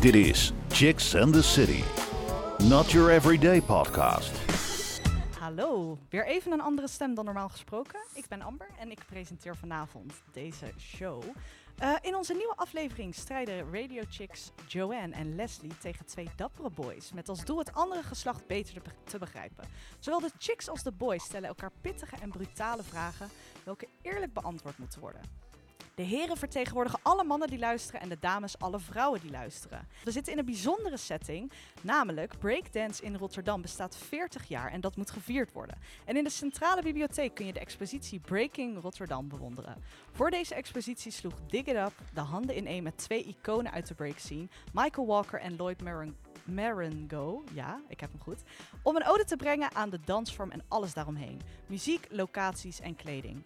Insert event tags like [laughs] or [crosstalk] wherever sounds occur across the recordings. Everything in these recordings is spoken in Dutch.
Dit is Chicks and the City. Not your everyday podcast. Hallo, weer even een andere stem dan normaal gesproken. Ik ben Amber en ik presenteer vanavond deze show. Uh, in onze nieuwe aflevering strijden Radio Chicks Joanne en Leslie tegen twee dappere boys. Met als doel het andere geslacht beter te, be te begrijpen. Zowel de chicks als de boys stellen elkaar pittige en brutale vragen, welke eerlijk beantwoord moeten worden. De heren vertegenwoordigen alle mannen die luisteren en de dames alle vrouwen die luisteren. We zitten in een bijzondere setting, namelijk Breakdance in Rotterdam bestaat 40 jaar en dat moet gevierd worden. En in de centrale bibliotheek kun je de expositie Breaking Rotterdam bewonderen. Voor deze expositie sloeg Dig It Up de handen in één met twee iconen uit de break scene, Michael Walker en Lloyd Maron Marengo, ja, ik heb hem goed, om een ode te brengen aan de dansvorm en alles daaromheen. Muziek, locaties en kleding.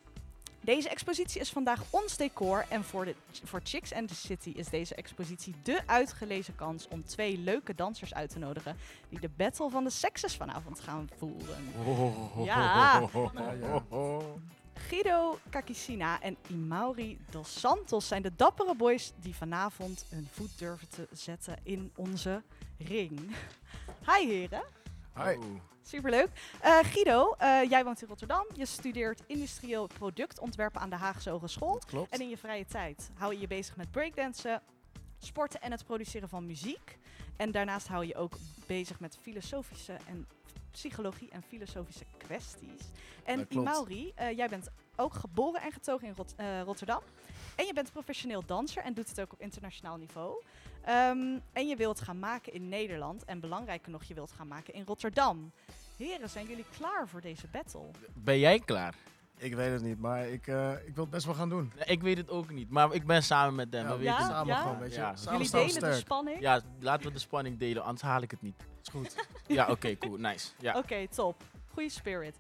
Deze expositie is vandaag ons decor en voor, de, voor Chicks and the City is deze expositie de uitgelezen kans om twee leuke dansers uit te nodigen die de battle van de sexes vanavond gaan voeren. [laughs] Ja. Guido Kakisina en Imauri dos Santos zijn de dappere boys die vanavond hun voet durven te zetten in onze ring. [laughs] Hi heren. Hi. Superleuk. Uh, Guido, uh, jij woont in Rotterdam. Je studeert industrieel productontwerpen aan de Haagse Hogeschool. Klopt. En in je vrije tijd hou je je bezig met breakdansen, sporten en het produceren van muziek. En daarnaast hou je ook bezig met filosofische en psychologie en filosofische kwesties. En Imauri, uh, jij bent ook geboren en getogen in Rot Rotterdam. En je bent professioneel danser en doet het ook op internationaal niveau. Um, en je wilt gaan maken in Nederland. En belangrijker nog, je wilt gaan maken in Rotterdam. Heren, zijn jullie klaar voor deze battle? Ben jij klaar? Ik weet het niet, maar ik, uh, ik wil het best wel gaan doen. Nee, ik weet het ook niet, maar ik ben samen met them. Ja, we ja? samen ja? gewoon, weet je. Ja. Samen jullie delen de spanning? Ja, laten we de spanning delen, anders haal ik het niet. Is goed. Ja, oké, okay, cool, nice. Ja. Oké, okay, top. Goeie spirit.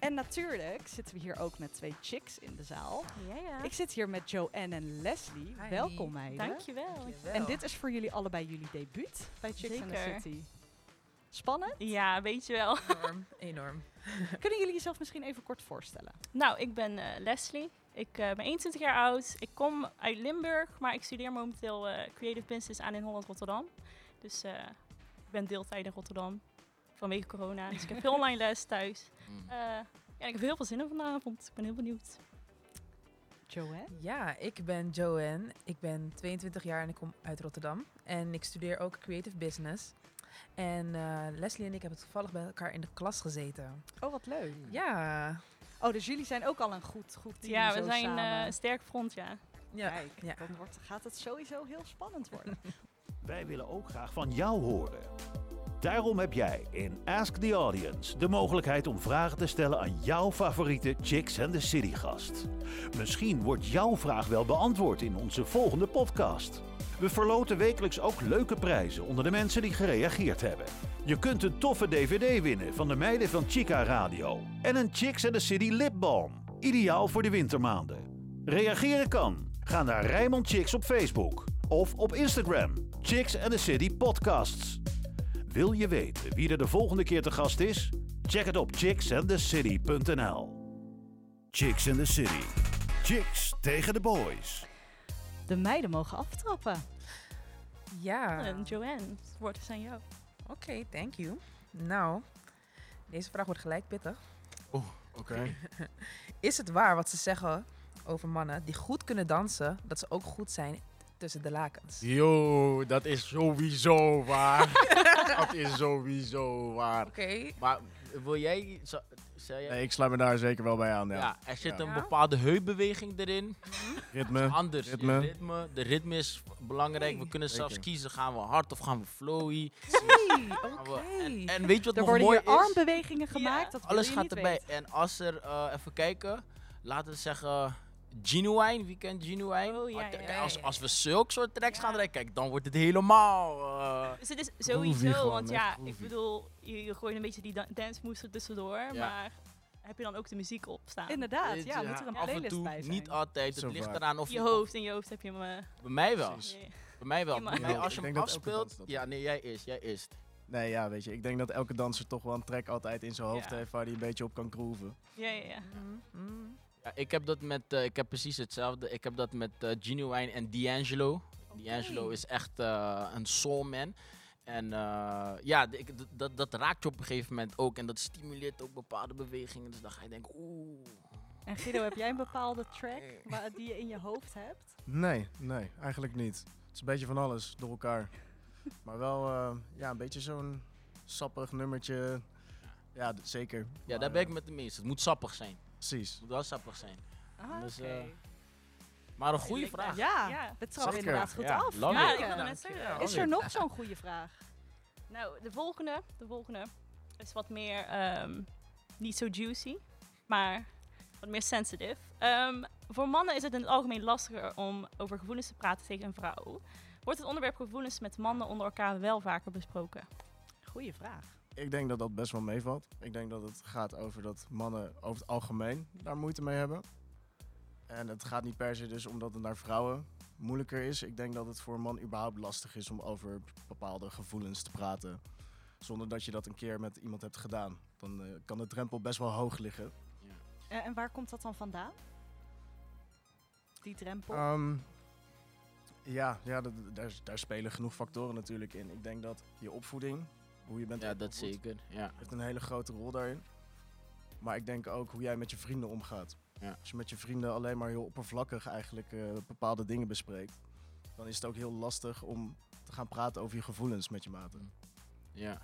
En natuurlijk zitten we hier ook met twee chicks in de zaal. Ja, ja. Ik zit hier met Joanne en Leslie. Hi. Welkom meiden. Dankjewel. Dankjewel. En dit is voor jullie allebei jullie debuut bij Chicks in the Zeker. City. Spannend? Ja, weet je wel. Enorm, enorm. [laughs] Kunnen jullie jezelf misschien even kort voorstellen? Nou, ik ben uh, Leslie. Ik uh, ben 21 jaar oud. Ik kom uit Limburg, maar ik studeer momenteel uh, Creative Business aan in Holland Rotterdam. Dus ik ben deeltijd in Rotterdam vanwege corona. Dus ik heb veel online les thuis. Mm. ja, ik heb heel veel zin in vanavond. Ik ben heel benieuwd. Joanne? Ja, ik ben Joanne. Ik ben 22 jaar en ik kom uit Rotterdam. En ik studeer ook Creative Business. En uh, Leslie en ik hebben toevallig bij elkaar in de klas gezeten. Oh, wat leuk. Ja. Oh, dus jullie zijn ook al een goed, goed team. Ja, we zo zijn samen. uh, een sterk front, ja. Ja. Kijk, ja. dan wordt, gaat het sowieso heel spannend worden. [laughs] Wij willen ook graag van jou horen. Daarom heb jij in Ask the Audience de mogelijkheid om vragen te stellen aan jouw favoriete Chicks and the City gast. Misschien wordt jouw vraag wel beantwoord in onze volgende podcast. We verloten wekelijks ook leuke prijzen onder de mensen die gereageerd hebben. Je kunt een toffe DVD winnen van de meiden van Chica Radio en een Chicks and the City lipbalm, ideaal voor de wintermaanden. Reageren kan. Ga naar Rijmond Chicks op Facebook of op Instagram. Chicks and the City Podcasts. Wil je weten wie er de volgende keer te gast is? Check het op chicksandthecity.nl. Chicks and the City. Chicks tegen de boys. De meiden mogen aftrappen. Ja. En Joanne, het woord is aan jou. Oké, okay, thank you. Nou, deze vraag wordt gelijk pittig. Oeh, oké. [laughs] Okay. is het waar wat ze zeggen over mannen die goed kunnen dansen, dat ze ook goed zijn tussen de lakens? Yo, dat is sowieso waar. [laughs] dat is sowieso waar. Oké. Okay. Maar wil jij... Zo, jij nee, ik sluit me daar zeker wel bij aan, ja. ja er zit ja. een bepaalde heupbeweging erin. Ritme. Anders. Ritme. ritme. De ritme is belangrijk. We kunnen zelfs Zeker. kiezen, gaan we hard of gaan we flowy. We- oké. En, en weet je wat Er nog worden mooi is? armbewegingen gemaakt. Dat Alles je gaat erbij. En als er, eh, even kijken, laten we zeggen, Genuine, wie kent Genuine? Oh, ja, ja, kijk, ja, Als, als we zulke soort tracks Ja. gaan draaien, kijk, dan wordt het helemaal... eh, Dus het is sowieso, gewoon, want ja, groovy. ik bedoel, je, je gooit een beetje die da- dance moves er tussendoor, Ja. maar heb je dan ook de muziek op staan? Inderdaad, ja, moet er een af en toe, bij zijn. niet altijd. Het ligt eraan of Je hoofd, in je hoofd heb je hem... eh, Bij mij wel. Bij mij wel. Maar- als je hem afspeelt... Ja, nee, jij is, jij is. Nee, ja, weet je. Ik denk dat elke danser toch wel een track altijd in zijn hoofd Ja. heeft waar hij een beetje op kan groeven. Ja, ja, ja. Mm, mm. Ja, ik heb dat met, eh, ik heb precies hetzelfde. Ik heb dat met eh, Genuine en D'Angelo. D'Angelo Oké. is echt eh, een soulman. En eh, ja, ik- dat, dat raakt je op een gegeven moment ook. En dat stimuleert ook bepaalde bewegingen. Dus dan ga je denken, oeh. En Guido, heb jij een bepaalde [laughs] track waar, die je in je hoofd hebt? Nee, nee, eigenlijk niet. Het is een beetje van alles door elkaar. [laughs] maar wel eh, ja, een beetje zo'n sappig nummertje. Ja, zeker. Ja, Maar, daar ben ik met de meeste. Het moet sappig zijn. Precies. Moet wel sappig zijn. Ah, Dus, oké. eh, Maar een goede vraag. ja, Ja. we trappen Zeker. inderdaad goed Ja, af. love Ja, ik wilde Ja. net zeggen. Is er nog zo'n goede vraag? Nou, de volgende, de volgende is wat meer, ehm, niet zo juicy, maar wat meer sensitive. Ehm, voor mannen is het in het algemeen lastiger om over gevoelens te praten tegen een vrouw. Wordt het onderwerp gevoelens met mannen onder elkaar wel vaker besproken? Goeie vraag. Ik denk dat dat best wel meevalt. Ik denk dat het gaat over dat mannen over het algemeen daar moeite mee hebben. En het gaat niet per se dus omdat het naar vrouwen moeilijker is. Ik denk dat het voor een man überhaupt lastig is om over bepaalde gevoelens te praten. Zonder dat je dat een keer met iemand hebt gedaan. Dan eh, kan de drempel best wel hoog liggen. Eh, en waar komt dat dan vandaan? Die drempel? Ehm, ja, ja daar spelen genoeg factoren natuurlijk in. Ik denk dat je opvoeding, hoe je bent Ja, dat zeker. Ja. heeft een hele grote rol daarin. Maar ik denk ook hoe jij met je vrienden omgaat. Ja. Als je met je vrienden alleen maar heel oppervlakkig eigenlijk eh, bepaalde dingen bespreekt, dan is het ook heel lastig om te gaan praten over je gevoelens met je maten. Ja.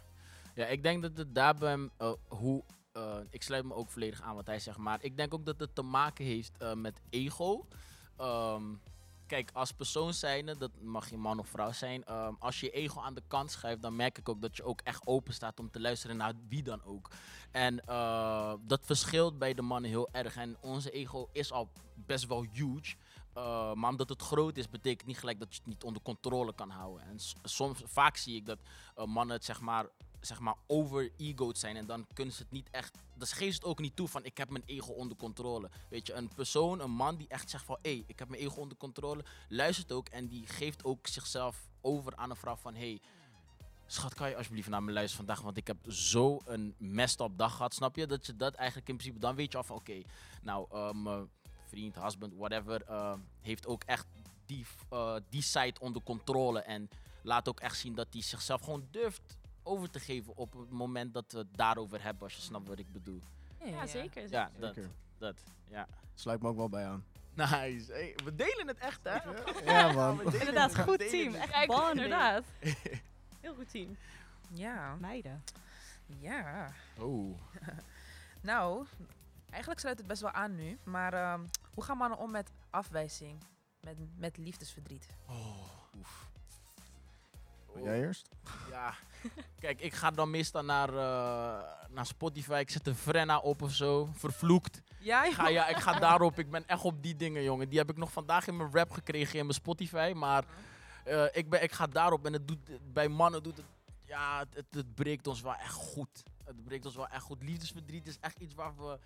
ja, ik denk dat het daarbij, eh, hoe, eh, ik sluit me ook volledig aan wat hij zegt, maar ik denk ook dat het te maken heeft met ego. Ehm, kijk, als persoon zijnde, dat mag je man of vrouw zijn, ehm, als je ego aan de kant schuift, dan merk ik ook dat je ook echt open staat om te luisteren naar wie dan ook. En eh, dat verschilt bij de mannen heel erg. En onze ego is al best wel huge. Uh, maar omdat het groot is, betekent niet gelijk dat je het niet onder controle kan houden. En soms, vaak zie ik dat uh, mannen het zeg maar, zeg maar over-egoed zijn. En dan kunnen ze het niet echt. Dan geeft het ook niet toe van ik heb mijn ego onder controle. Weet je, een persoon, een man die echt zegt van hé, hey, ik heb mijn ego onder controle, luistert ook en die geeft ook zichzelf over aan een vrouw van hé. Hey, Schat, kan je alsjeblieft naar me luisteren vandaag? Want ik heb zo een messed up dag gehad. Snap je? Dat je dat eigenlijk in principe... Dan weet je al van, oké, nou, mijn vriend, husband, whatever... eh, heeft ook echt die, eh, die site onder controle. En laat ook echt zien dat hij zichzelf gewoon durft over te geven... op het moment dat we het daarover hebben, als je snapt wat ik bedoel. Ja, zeker. Ja, zeker. dat, Zeker. dat, ja. Sluit me ook wel bij aan. Nice. Hey, we delen het echt, hè? Ja, [laughs] man. Inderdaad, het, goed team. Echt bonding. inderdaad. [laughs] Heel goed team. Ja, Meiden. ja. Oh. [laughs] Nou, eigenlijk sluit het best wel aan nu. Maar ehm, hoe gaan mannen om met afwijzing? Met, met liefdesverdriet? Oh, oef. Jij eerst? Ja, kijk, ik ga dan meestal naar, eh, naar Spotify. Ik zet een Frenna op of zo. Vervloekt. Ja, Ik ga, ja, ik ga daarop. Ik ben echt op die dingen, jongen. Die heb ik nog vandaag in mijn rap gekregen in mijn Spotify. Maar eh, ik, ben, ik ga daarop en het doet, bij mannen doet het... Ja, het, het, het breekt ons wel echt goed. Het breekt ons wel echt goed. Liefdesverdriet is echt iets waar we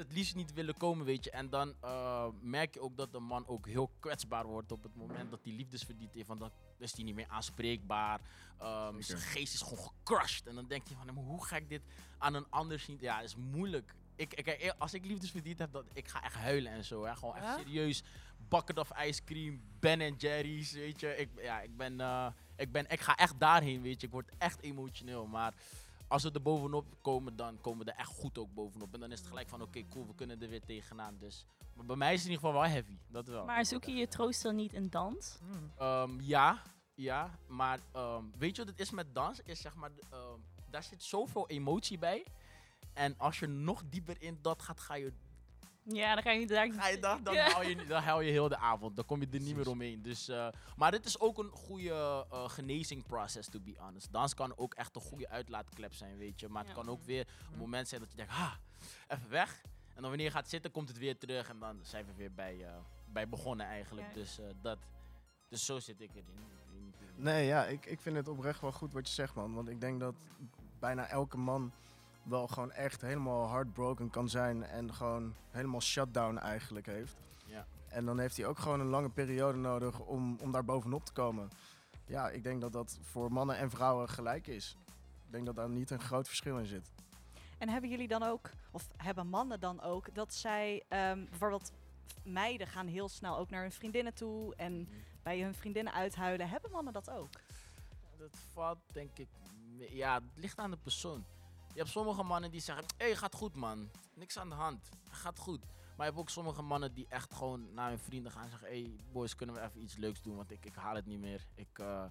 het liefst niet willen komen, weet je. En dan eh, merk je ook dat de man ook heel kwetsbaar wordt op het moment dat hij liefdesverdriet heeft. Want dan is hij niet meer aanspreekbaar. Ehm, zijn geest is gewoon gecrushed. En dan denkt hij van, "Nee, maar hoe ga ik dit aan een ander zien? Ja, het is moeilijk. Ik, ik, ik- als ik liefdesverdriet heb, dan, ik ga echt huilen en zo. Hè. Gewoon echt serieus. Bucket of ice cream, Ben Jerry's, weet je. Ik, ja, ik, ben, eh, ik, ben, ik ga echt daarheen, weet je. Ik word echt emotioneel. Maar als we er bovenop komen, dan komen we er echt goed ook bovenop. En dan is het gelijk van, oké, cool, we kunnen er weer tegenaan. Dus maar bij mij is het in ieder geval wel heavy. Dat wel. Maar zoek je je troost dan niet in dans? Ehm, ja, ja, maar ehm, weet je wat het is met dans? Is zeg maar, ehm, daar zit zoveel emotie bij. En als je nog dieper in dat gaat, ga je, Ja, dan ga je ga je dan, dan, je, dan je heel de avond. Dan kom je er niet meer omheen. Dus, eh, maar het is ook een goede eh genezing process, to be honest. Dans kan ook echt een goede uitlaatklep zijn, weet je. Maar het Ja. kan ook weer een moment zijn dat je denkt, ha, even weg. En dan wanneer je gaat zitten, komt het weer terug. En dan zijn we weer bij, eh, bij begonnen eigenlijk. Ja. Dus, eh, dat, dus zo zit ik erin. Niet Nee, ja, ik, ik vind het oprecht wel goed wat je zegt, man. Want ik denk dat bijna elke man wel gewoon echt helemaal heartbroken kan zijn en gewoon helemaal shutdown eigenlijk heeft. Ja. En dan heeft hij ook gewoon een lange periode nodig om, om daar bovenop te komen. Ja, ik denk dat dat voor mannen en vrouwen gelijk is. Ik denk dat daar niet een groot verschil in zit. En hebben jullie dan ook, of hebben mannen dan ook, dat zij ehm, bijvoorbeeld meiden gaan heel snel ook naar hun vriendinnen toe en bij hun vriendinnen uithuilen. Hebben mannen dat ook? Dat valt denk ik. Ja, het ligt aan de persoon. Je hebt sommige mannen die zeggen: Hé, hey, gaat goed man. Niks aan de hand. Gaat goed. Maar je hebt ook sommige mannen die echt gewoon naar hun vrienden gaan en zeggen: Hé, hey, boys, kunnen we even iets leuks doen? Want ik, ik haal het niet meer. Ik, eh,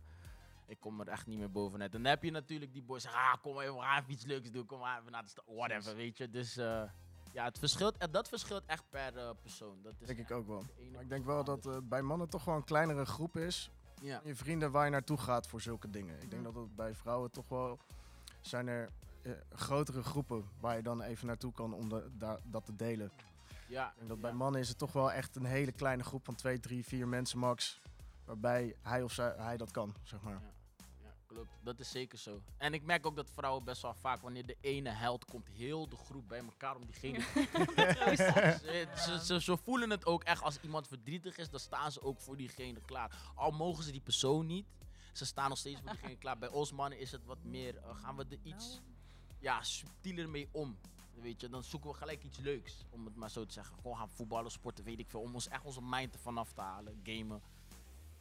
ik kom er echt niet meer bovenuit. En dan heb je natuurlijk die boys Ah, kom even, we gaan even iets leuks doen. Kom maar even naar de stad. Whatever, weet je. Dus eh, ja, het verschilt, dat verschilt echt per eh, persoon. Dat is Denk ik ook wel. Maar ik denk wel dat bij mannen toch wel een kleinere groep is. Ja. Je vrienden waar je naartoe gaat voor zulke dingen. Ik denk Ja. dat het bij vrouwen toch wel zijn er grotere groepen waar je dan even naartoe kan om de, dat te delen. Ja, denk dat ja. bij mannen is het toch wel echt een hele kleine groep van twee, drie, vier mensen max. Waarbij hij of zij, hij dat kan, zeg maar. Ja, klopt. Dat is zeker zo. En ik merk ook dat vrouwen best wel vaak, wanneer de ene held komt, heel de groep bij elkaar om diegene ze, [laughs] ze, ze, ze voelen het ook echt als iemand verdrietig is, dan staan ze ook voor diegene klaar. Al mogen ze die persoon niet, ze staan nog steeds voor diegene klaar. Bij ons mannen is het wat meer, eh, gaan we er iets ja, subtieler mee om. Weet je, dan zoeken we gelijk iets leuks, om het maar zo te zeggen. Gewoon gaan voetballen, sporten, weet ik veel. Om ons echt onze mind ervan af te halen. Gamen.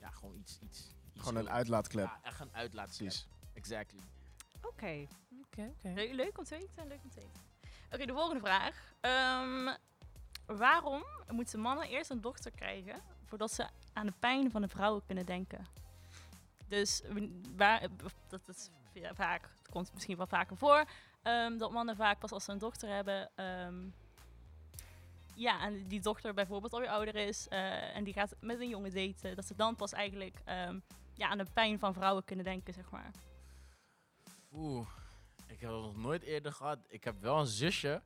Ja, gewoon iets. iets, iets Gewoon een uitlaatklep. Ja, echt een uitlaatklep. Precies. Exactly. Oké. Oké, oké. Le- leuk om te weten, leuk om te weten. Oké, de volgende vraag. Ehm, waarom moeten mannen eerst een dochter krijgen voordat ze aan de pijn van de vrouwen kunnen denken? Dus waar, dat is ja, vaak, het komt misschien wel vaker voor, ehm, dat mannen vaak pas als ze een dochter hebben, ehm, ja, en die dochter bijvoorbeeld alweer ouder is eh, en die gaat met een jongen daten, dat ze dan pas eigenlijk ehm, ja, aan de pijn van vrouwen kunnen denken, zeg maar. Oeh, ik heb het nog nooit eerder gehad. Ik heb wel een zusje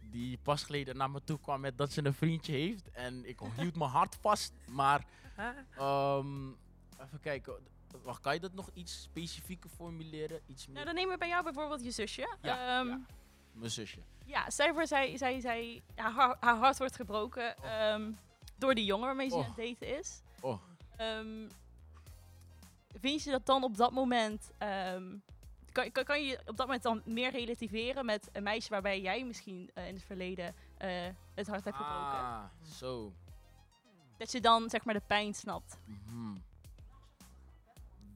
die pas geleden naar me toe kwam met dat ze een vriendje heeft. En ik hield mijn hart vast. Maar, even kijken. Wacht, kan je dat nog iets specifieker formuleren? Iets meer? Nou, dan nemen we bij jou bijvoorbeeld je zusje. Ja, Ehm, ja. Mijn zusje. Ja, stel voor, zij, zij, zij, haar, haar hart wordt gebroken ehm, door die jongen waarmee ze Oh. aan het daten is. Oh. Ehm, vind je dat dan op dat moment... ehm, kan, kan, kan je op dat moment dan meer relativeren met een meisje waarbij jij misschien eh, in het verleden eh, het hart hebt gebroken? Ah, zo. Dat je dan zeg maar de pijn snapt. Mhm.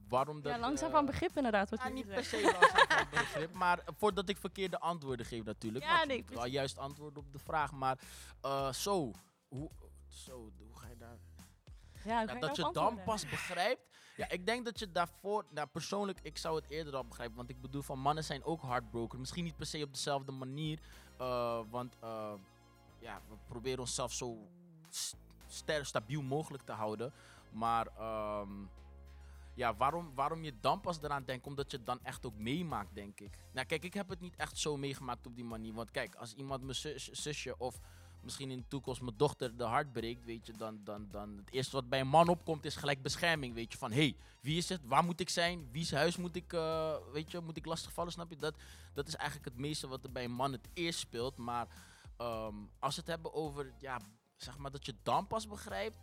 Waarom dat... ja, langzaam eh, van begrip inderdaad, wat Ja, je niet per se langzaam van [laughs] begrip, maar voordat ik verkeerde antwoorden geef natuurlijk. Ja, nee, precies. juist antwoorden op de vraag, maar eh, zo, hoe, zo, hoe ga je daar... Ja, dat je dan pas begrijpt. Ja, ik denk dat je daarvoor, nou persoonlijk, ik zou het eerder al begrijpen. Want ik bedoel, van mannen zijn ook heartbroken. Misschien niet per se op dezelfde manier. eh, want eh, ja, we proberen onszelf zo ster, stabiel mogelijk te houden. Maar ehm, ja, waarom, waarom je dan pas eraan denkt, omdat je het dan echt ook meemaakt, denk ik. Nou, kijk, ik heb het niet echt zo meegemaakt op die manier. Want kijk, als iemand mijn zus- zusje of misschien in de toekomst mijn dochter de hart breekt, weet je, dan, dan, dan het eerste wat bij een man opkomt is gelijk bescherming, weet je, van hé, hey, wie is het, waar moet ik zijn, wie's huis moet ik, eh, weet je, moet ik lastigvallen, snap je? Dat, dat is eigenlijk het meeste wat er bij een man het eerst speelt, maar ehm, als we het hebben over, ja, zeg maar dat je dan pas begrijpt,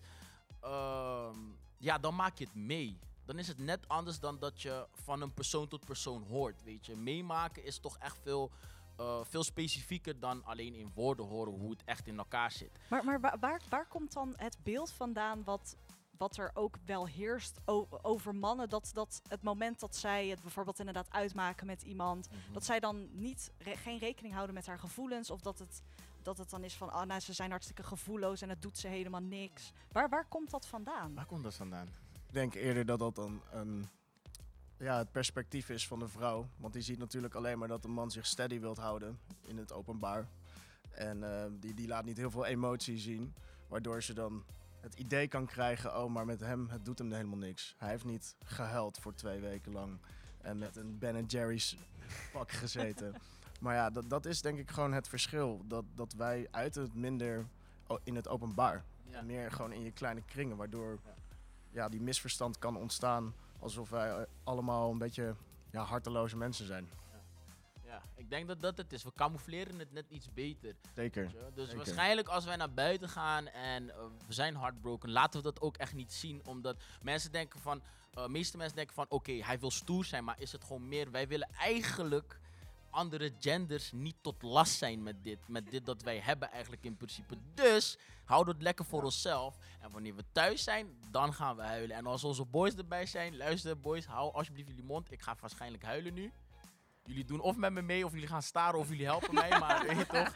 ehm, ja, dan maak je het mee. Dan is het net anders dan dat je van een persoon tot persoon hoort, weet je. Meemaken is toch echt veel, eh, veel specifieker dan alleen in woorden horen hoe het echt in elkaar zit. Maar, maar wa- waar, waar komt dan het beeld vandaan wat, wat er ook wel heerst over mannen? Dat, dat het moment dat zij het bijvoorbeeld inderdaad uitmaken met iemand, dat zij dan niet re- geen rekening houden met haar gevoelens. Of dat het, dat het dan is van, ah, nou, ze zijn hartstikke gevoelloos en het doet ze helemaal niks. Waar, waar komt dat vandaan? Waar komt dat vandaan? Ik denk eerder dat dat dan een, ja, het perspectief is van de vrouw. Want die ziet natuurlijk alleen maar dat de man zich steady wilt houden in het openbaar. En eh, die, die laat niet heel veel emotie zien. Waardoor ze dan het idee kan krijgen, oh, maar met hem, het doet hem helemaal niks. Hij heeft niet gehuild voor twee weken lang. En met een Ben Jerry's pak [laughs] gezeten. maar ja, dat, dat is denk ik gewoon het verschil. Dat, dat wij uiten het minder in het openbaar. Ja. Meer gewoon in je kleine kringen. Waardoor Ja. Ja. die misverstand kan ontstaan. Alsof wij eh, allemaal een beetje ja, harteloze mensen zijn. Ja, ik denk dat dat het is. We camoufleren het net iets beter. Zeker. Dus Zeker. waarschijnlijk als wij naar buiten gaan en eh, we zijn heartbroken, laten we dat ook echt niet zien. Omdat mensen denken van, eh, meeste mensen denken van, oké, hij wil stoer zijn, maar is het gewoon meer, wij willen eigenlijk andere genders niet tot last zijn met dit. Met dit dat wij hebben eigenlijk in principe. Dus houden het lekker voor onszelf. En wanneer we thuis zijn, dan gaan we huilen. En als onze boys erbij zijn, luister boys, hou alsjeblieft jullie mond. Ik ga waarschijnlijk huilen nu. Jullie doen of met me mee, of jullie gaan staren, of jullie helpen mij. Maar weet je toch?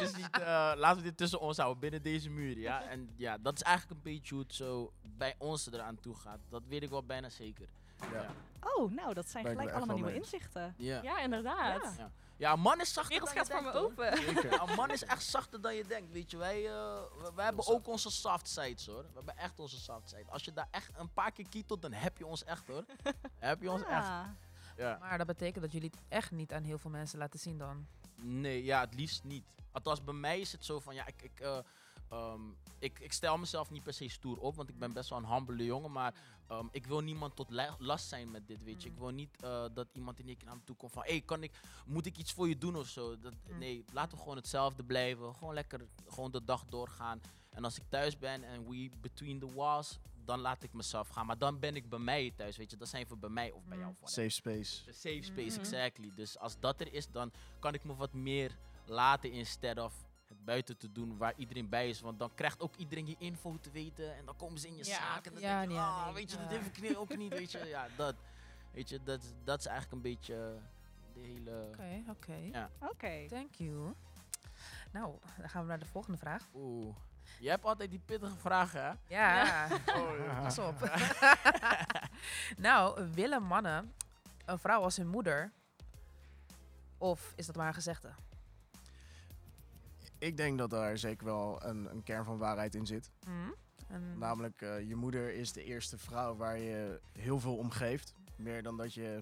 Dus niet, eh, laten we dit tussen ons houden, binnen deze muren. Ja? En ja, dat is eigenlijk een beetje hoe het zo bij ons eraan toe gaat. Dat weet ik wel bijna zeker. Ja. Oh, nou, dat zijn Ben gelijk echt allemaal nieuwe inzichten. Ja. Ja, inderdaad. Ja. Ja, een man is zachter wereld dan je gaat voor me denkt, open. Zeker. Ja, een man is echt zachter dan je denkt, weet je. Wij, eh, we, we hebben ook onze soft sides, hoor. We hebben echt onze soft side. Als je daar echt een paar keer kietelt, dan heb je ons echt, hoor. [laughs] heb je ons echt. Ah, Ja. Maar dat betekent dat jullie het echt niet aan heel veel mensen laten zien dan. Nee, ja, het liefst niet. Althans, bij mij is het zo van, ja, ik, ik, eh, ehm, ik, ik stel mezelf niet per se stoer op, want ik ben best wel een humbele jongen, maar ehm, ik wil niemand tot last zijn met dit, weet je. Ik wil niet eh, dat iemand in één keer naar me toe komt van, hé, hey, kan ik, moet ik iets voor je doen of zo? Dat, Mm. Nee, laten we gewoon hetzelfde blijven, gewoon lekker, gewoon de dag doorgaan. En als ik thuis ben en we between the walls, dan laat ik mezelf gaan. Maar dan ben ik bij mij thuis, weet je. Dat zijn voor bij mij of bij Mm. jou. whatever. Safe space. De safe space, Mhm. exactly. Dus als dat er is, dan kan ik me wat meer laten instead of buiten te doen waar iedereen bij is. Want dan krijgt ook iedereen je info te weten en dan komen ze in je Ja. zaak. En dan Ja, denk je, ja, ah, nee, weet je, ja. dat heeft ik ook niet, weet je. [laughs] Ja, dat, weet je, dat, dat is eigenlijk een beetje de hele... Oké, oké. Ja. Oké. Thank you. Nou, dan gaan we naar de volgende vraag. Oeh. Je hebt altijd die pittige vragen, hè? Ja, [laughs] pas op. [laughs] nou, willen mannen een vrouw als hun moeder? Of is dat maar een gezegde? Ik denk dat daar zeker wel een, een kern van waarheid in zit. Hm? En- Namelijk, eh, je moeder is de eerste vrouw waar je heel veel om geeft. Meer dan dat je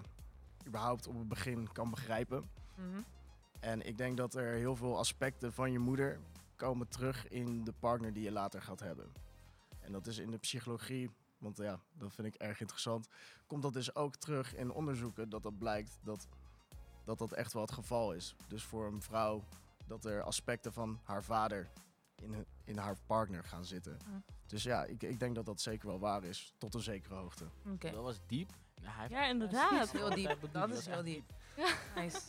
überhaupt op het begin kan begrijpen. Mhm. En ik denk dat er heel veel aspecten van je moeder komen terug in de partner die je later gaat hebben. En dat is in de psychologie, want ja, dat vind ik erg interessant. Komt dat dus ook terug in onderzoeken dat dat blijkt dat dat, dat echt wel het geval is. Dus voor een vrouw dat er aspecten van haar vader in, in haar partner gaan zitten. Hm. Dus ja, ik, ik denk dat dat zeker wel waar is, tot een zekere hoogte. Oké. Dat was diep. Ja, hij heeft Ja, inderdaad. Heel diep. Dat is heel diep. Nice.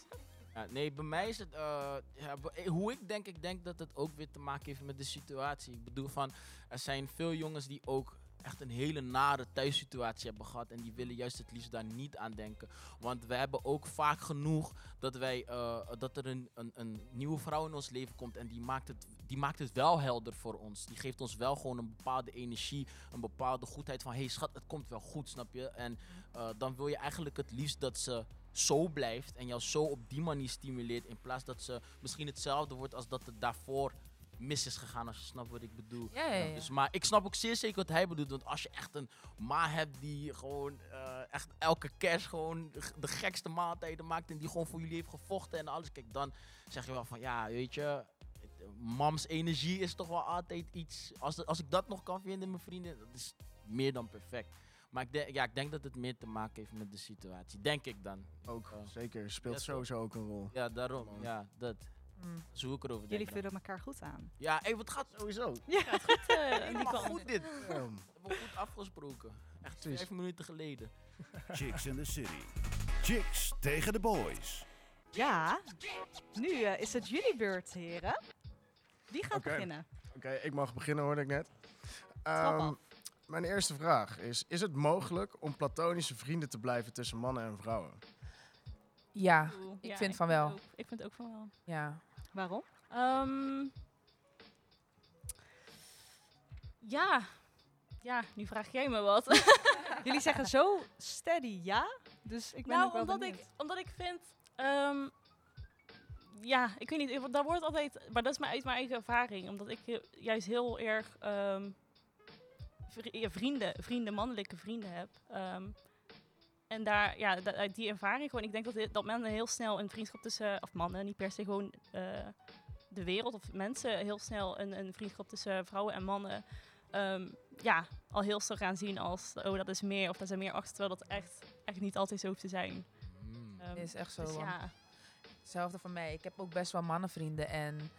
Ja, nee, bij mij is het. eh, ja, eh, hoe ik denk, ik denk dat het ook weer te maken heeft met de situatie. Ik bedoel, van, er zijn veel jongens die ook echt een hele nare thuissituatie hebben gehad. En die willen juist het liefst daar niet aan denken. Want we hebben ook vaak genoeg dat, wij, eh, dat er een, een, een nieuwe vrouw in ons leven komt. En die maakt, het, die maakt het wel helder voor ons. Die geeft ons wel gewoon een bepaalde energie, een bepaalde goedheid van: hé hey, schat, het komt wel goed, snap je? En eh, dan wil je eigenlijk het liefst dat ze zo blijft en jou zo op die manier stimuleert. In plaats dat ze misschien hetzelfde wordt als dat het daarvoor mis is gegaan, als je snapt wat ik bedoel. Ja, ja, ja. Dus, maar ik snap ook zeer zeker wat hij bedoelt. Want als je echt een ma hebt die gewoon eh, echt elke kerst gewoon de, gekste maaltijden maakt. En die gewoon voor jullie heeft gevochten en alles. Kijk, dan zeg je wel van ja, weet je. Mams energie is toch wel altijd iets. Als, als ik dat nog kan vinden, mijn vrienden, dat is meer dan perfect. Maar ik denk, ja, ik denk dat het meer te maken heeft met de situatie. Denk ik dan. Ook, zeker, speelt sowieso ook een rol. Ja, daarom. Ja, dat. Hm. Zo ik erover Jullie dan. vullen elkaar goed aan. Ja, hey, wat gaat Sowieso. Gaat goed eh, [laughs] die kant. goed dit. Ja. We hebben goed afgesproken. Echt vijf minuten geleden. [laughs] Chicks in the City. Chicks tegen de boys. Ja, nu eh, is het jullie beurt, heren. Wie gaat beginnen? Oké, ik mag beginnen hoorde ik net. Ehm, mijn eerste vraag is, is het mogelijk om platonische vrienden te blijven tussen mannen en vrouwen? Ja, Ik ja, vind van wel. Ook, ik vind ook van wel. ja. Waarom? Ehm, ja. Ja, nu vraag jij me wat. [laughs] Jullie zeggen zo steady ja, dus ik ben ook nou, wel omdat benieuwd. ik, omdat ik vind... ehm, ja, ik weet niet. Daar wordt altijd... Maar dat is mijn, uit mijn eigen ervaring. Omdat ik juist heel erg... ehm, vrienden, vrienden, mannelijke vrienden heb. En daar, ja, uit die ervaring gewoon... Ik denk dat, dat mannen heel snel een vriendschap tussen... Of mannen, niet per se gewoon... eh, de wereld of mensen heel snel een, een vriendschap tussen vrouwen en mannen... ehm, ja, al heel snel gaan zien als... Oh, dat is meer of dat zijn meer achter. Terwijl dat echt, echt niet altijd zo hoeft te zijn. Mm. Ehm, Is echt zo. dus ja. Hetzelfde van mij. Ik heb ook best wel mannenvrienden. En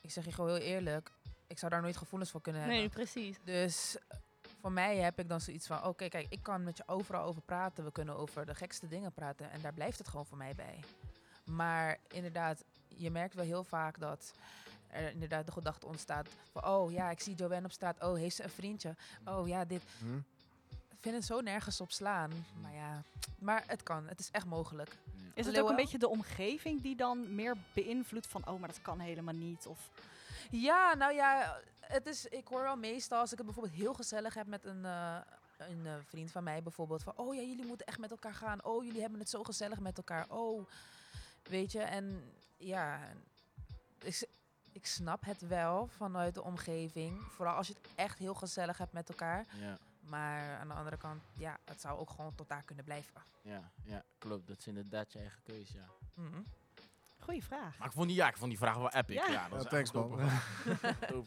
ik zeg je gewoon heel eerlijk. Ik zou daar nooit gevoelens voor kunnen hebben. Nee, precies. Dus voor mij heb ik dan zoiets van... Oké, kijk, ik kan met je overal over praten. We kunnen over de gekste dingen praten. En daar blijft het gewoon voor mij bij. Maar inderdaad, je merkt wel heel vaak dat er inderdaad de gedachte ontstaat van... oh ja, ik zie Joanne op straat. Oh, heeft ze een vriendje? Oh ja, dit. Hm? Ik vind het zo nergens op slaan. Maar ja, maar het kan. Het is echt mogelijk. Is het ook een beetje de omgeving die dan meer beïnvloedt van, oh, maar dat kan helemaal niet? Of Ja, nou ja, het is, ik hoor wel meestal als ik het bijvoorbeeld heel gezellig heb met een, eh, een eh, vriend van mij bijvoorbeeld. Van, oh ja, jullie moeten echt met elkaar gaan. Oh, jullie hebben het zo gezellig met elkaar. Oh, weet je. En ja, ik, ik snap het wel vanuit de omgeving. Vooral als je het echt heel gezellig hebt met elkaar. Ja, Maar aan de andere kant, ja, het zou ook gewoon tot daar kunnen blijven. ja, ja, klopt. Dat is inderdaad je eigen keuze, ja. Mhm. Goede vraag. Maar ik vond die, ja, ik vond die vraag wel epic. Ja. Ja, dat Ja, is thanks, man.